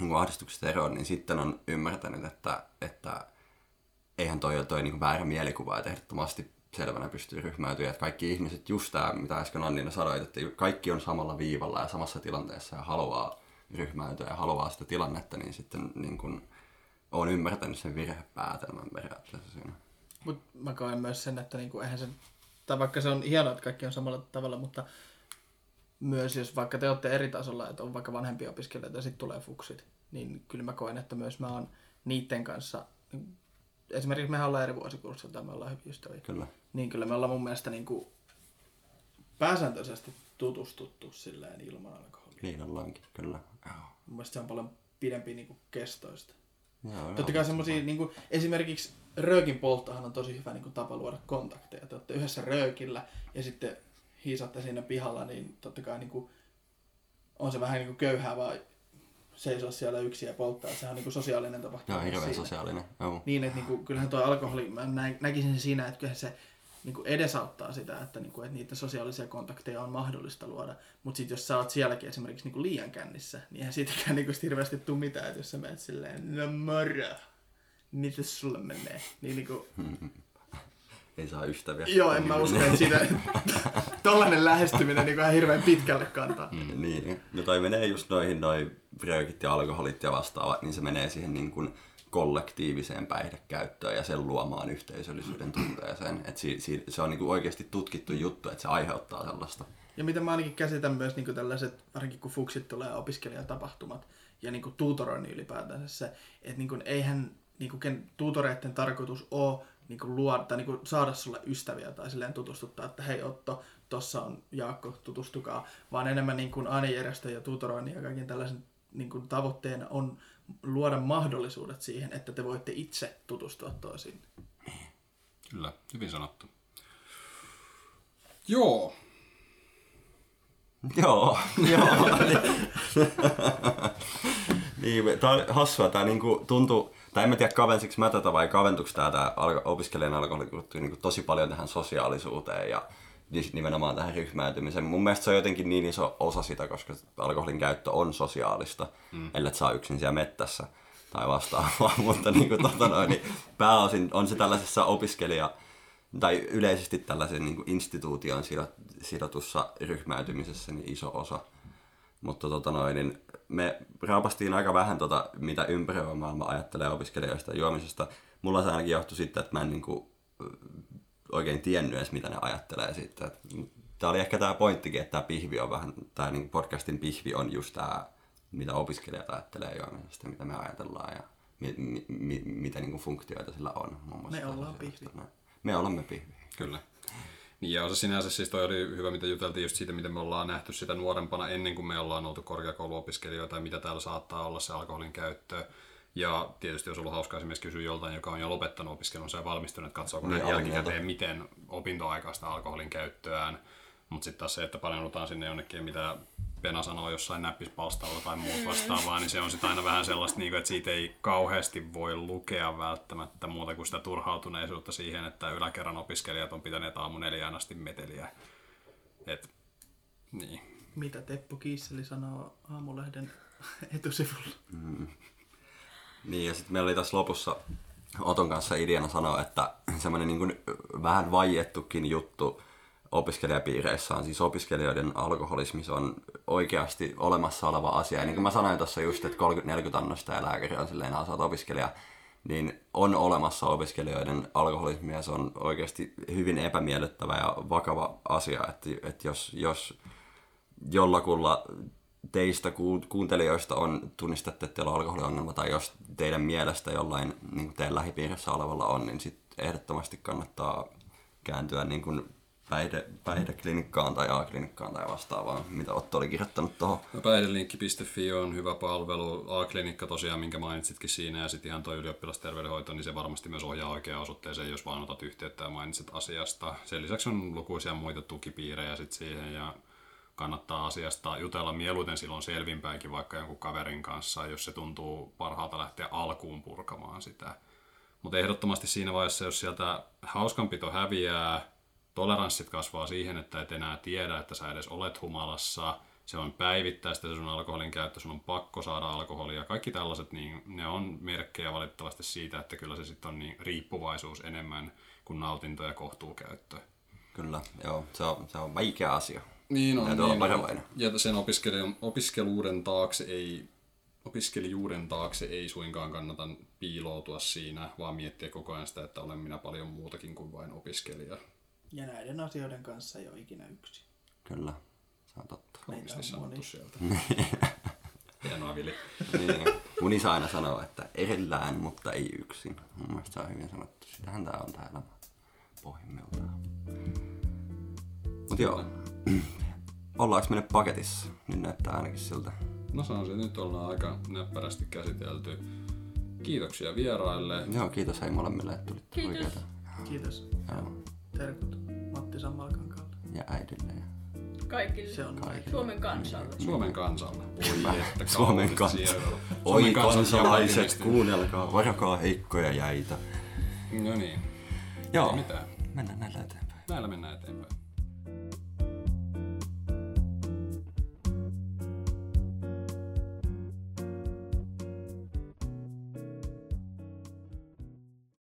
niin ahdistuksesta eroon, niin sitten on ymmärtänyt, että, että eihän toi ole toi niin väärä mielikuva, että ehdottomasti selvänä pystyy ryhmäytyä. Että kaikki ihmiset, just tämä, mitä äsken Annina sanoit, että kaikki on samalla viivalla ja samassa tilanteessa ja haluaa ryhmäytyä ja haluaa sitä tilannetta, niin sitten niin kuin, olen ymmärtänyt sen virhepäätelmän periaatteessa siinä. Mutta mä koen myös sen, että niinku, eihän se, tai vaikka se on hienoa, että kaikki on samalla tavalla, mutta myös jos vaikka te olette eri tasolla, että on vaikka vanhempia opiskelijoita ja sitten tulee fuksit, niin kyllä mä koen, että myös mä oon niiden kanssa, esimerkiksi mehän ollaan eri vuosikurssilla tai me ollaan hyviä ystäviä, Kyllä. niin kyllä me ollaan mun mielestä niinku pääsääntöisesti tutustuttu silleen ilman alkoholia. Niin ollaankin, kyllä. Joo. Mun mielestä se on paljon pidempi niinku kestoista. Joo, Totta kai semmosia, niin kuin, esimerkiksi röökin polttohan on tosi hyvä niin kuin, tapa luoda kontakteja. Te olette yhdessä röökillä ja sitten hiisatte siinä pihalla, niin totta kai niin kuin, on se vähän niin kuin köyhää vaan seisoa siellä yksin ja polttaa. Sehän on niin kuin sosiaalinen tapahtuma. Joo, hirveän siinä. sosiaalinen. Joo. Niin, että niin kuin, kyllähän tuo alkoholi, mä näin, näkisin siinä, että kyllähän se niin kuin edesauttaa sitä, että, niin kuin, että niitä sosiaalisia kontakteja on mahdollista luoda. Mutta sitten jos sä oot sielläkin esimerkiksi niin kuin liian kännissä, niin eihän siitäkään niin kuin hirveästi tule mitään, että jos sä menet silleen, no moro, miten sulle menee? Niin, niin kuin, Ei saa ystäviä. joo, en mä usko, että siitä tollainen lähestyminen niin kuin ihan hirveän pitkälle kantaa. Mm, niin. No toi menee just noihin noin röökit ja alkoholit ja vastaavat, niin se menee siihen niin kuin kollektiiviseen päihdekäyttöön ja sen luomaan yhteisöllisyyden tunteeseen. Et si, si, se on niin kuin oikeasti tutkittu juttu, että se aiheuttaa sellaista. Ja mitä mä ainakin käsitän myös niin tällaiset, varsinkin kun fuksit tulee opiskelijatapahtumat ja niin kuin tuutoroinnin ylipäätään se, että niin kuin, eihän niin kuin, ken, tuutoreiden tarkoitus ole niin kuin luoda, tai niin kuin saada sulle ystäviä tai silleen tutustuttaa, että hei Otto, tossa on Jaakko, tutustukaa, vaan enemmän niin kuin ainejärjestö ja tuutoroinnin ja kaiken tällaisen niin kuin tavoitteena on luoda mahdollisuudet siihen, että te voitte itse tutustua toisiin. Kyllä, hyvin sanottu. Joo, Joo, joo. niin, tää on hassua, tää niinku tuntuu, tai en mä tiedä kavensiksi mä tätä vai kaventuiko tää, tää opiskelijan alkoholikulttuuri niin tosi paljon tähän sosiaalisuuteen ja nimenomaan tähän ryhmäytymiseen. Mun mielestä se on jotenkin niin iso osa sitä, koska alkoholin käyttö on sosiaalista, mm. ellei saa yksin siellä mettässä tai vastaavaa, mutta niin kuin, tota noin, niin pääosin on se tällaisessa opiskelija- tai yleisesti tällaisen niin instituution sidotussa ryhmäytymisessä niin iso osa. Mutta tota noin, niin me raapastiin aika vähän, tota, mitä ympäröivä maailma ajattelee opiskelijoista ja juomisesta. Mulla se ainakin johtui sitten, että mä en niin kuin, oikein tiennyt edes, mitä ne ajattelee sitten. Tämä oli ehkä tämä pointtikin, että tämä pihvi on vähän, tämä niin podcastin pihvi on just tämä, mitä opiskelijat ajattelee juomisesta, mitä me ajatellaan ja mi, mi, mi, mitä niin kuin funktioita sillä on. Muun me ollaan pihvi. Me olemme pihvi. Kyllä. Niin ja se sinänsä siis toi oli hyvä, mitä juteltiin just siitä, miten me ollaan nähty sitä nuorempana ennen kuin me ollaan oltu korkeakouluopiskelijoita ja mitä täällä saattaa olla se alkoholin käyttö. Ja tietysti olisi ollut hauskaa esimerkiksi kysyä joltain, joka on jo lopettanut opiskelunsa ja valmistunut, että katsoako niin, jälkikäteen, miten opintoaikaista alkoholin käyttöään. Mutta sitten taas se, että paneudutaan sinne jonnekin, mitä Pena sanoo jossain näppispalstalla tai muut mm. vastaavaa, niin se on sitten aina vähän sellaista, niin kuin, että siitä ei kauheasti voi lukea välttämättä muuta kuin sitä turhautuneisuutta siihen, että yläkerran opiskelijat on pitäneet aamu neljään asti meteliä. Et, niin. Mitä Teppo Kiisseli sanoo aamulehden etusivulla? Mm. Niin, ja sitten meillä oli tässä lopussa Oton kanssa ideana sanoa, että semmoinen niin vähän vaiettukin juttu opiskelijapiireissä on siis opiskelijoiden alkoholismi, on oikeasti olemassa oleva asia. Ja niin kuin mä sanoin tuossa just, että 30-40 annosta ja lääkäri on silleen, että opiskelija, niin on olemassa opiskelijoiden alkoholismi ja se on oikeasti hyvin epämiellyttävä ja vakava asia, että, että jos, jos jollakulla teistä kuuntelijoista on tunnistatte, että teillä on alkoholiongelma, tai jos teidän mielestä jollain niin teidän lähipiirissä olevalla on, niin sitten ehdottomasti kannattaa kääntyä niin kuin päihde, päihdeklinikkaan tai A-klinikkaan tai vastaavaan, mitä Otto oli kirjoittanut tuohon. No, päihdelinkki.fi on hyvä palvelu. A-klinikka tosiaan, minkä mainitsitkin siinä, ja sitten ihan tuo ylioppilasterveydenhoito, niin se varmasti myös ohjaa oikeaan osoitteeseen, jos vaan otat yhteyttä ja mainitset asiasta. Sen lisäksi on lukuisia muita tukipiirejä sitten siihen, ja kannattaa asiasta jutella mieluiten silloin selvinpäinkin vaikka jonkun kaverin kanssa, jos se tuntuu parhaalta lähteä alkuun purkamaan sitä. Mutta ehdottomasti siinä vaiheessa, jos sieltä hauskanpito häviää, toleranssit kasvaa siihen, että et enää tiedä, että sä edes olet humalassa, se on päivittäistä se sun alkoholin käyttö, sun on pakko saada alkoholia. Kaikki tällaiset, niin ne on merkkejä valitettavasti siitä, että kyllä se sitten on niin riippuvaisuus enemmän kuin nautinto ja kohtuukäyttö. Kyllä, joo, se on, se on vaikea asia. Niin on, niin on. Ja sen opiskeluuden taakse ei opiskelijuuden taakse ei suinkaan kannata piiloutua siinä, vaan miettiä koko ajan sitä, että olen minä paljon muutakin kuin vain opiskelija. Ja näiden asioiden kanssa ei ole ikinä yksin. Kyllä, se on totta. Kauniisti sanottu sieltä. Hienoa, Vili. niin. Mun isä aina sanoo, että erillään, mutta ei yksin. Mun mielestä se on hyvin sanottu. Sitähän tää on tää elämä pohjimmiltaan. Mut joo, ollaanko me nyt paketissa? Nyt näyttää ainakin siltä. No on se, nyt ollaan aika näppärästi käsitelty. Kiitoksia vieraille. Joo, kiitos hei molemmille, että tulitte Kiitos. Oikeata. Kiitos. Joo. Terkut Matti Sammalkankaalle. Ja äidille. Ja... Kaikille. Se on kaikille. Suomen kansalle. Suomen kansalle. Oi, että Suomen kansa. Oi kansalaiset, kuunnelkaa, varakaa heikkoja jäitä. No niin. Joo. Ei mitään. Mennään näillä eteenpäin. Näillä mennään eteenpäin.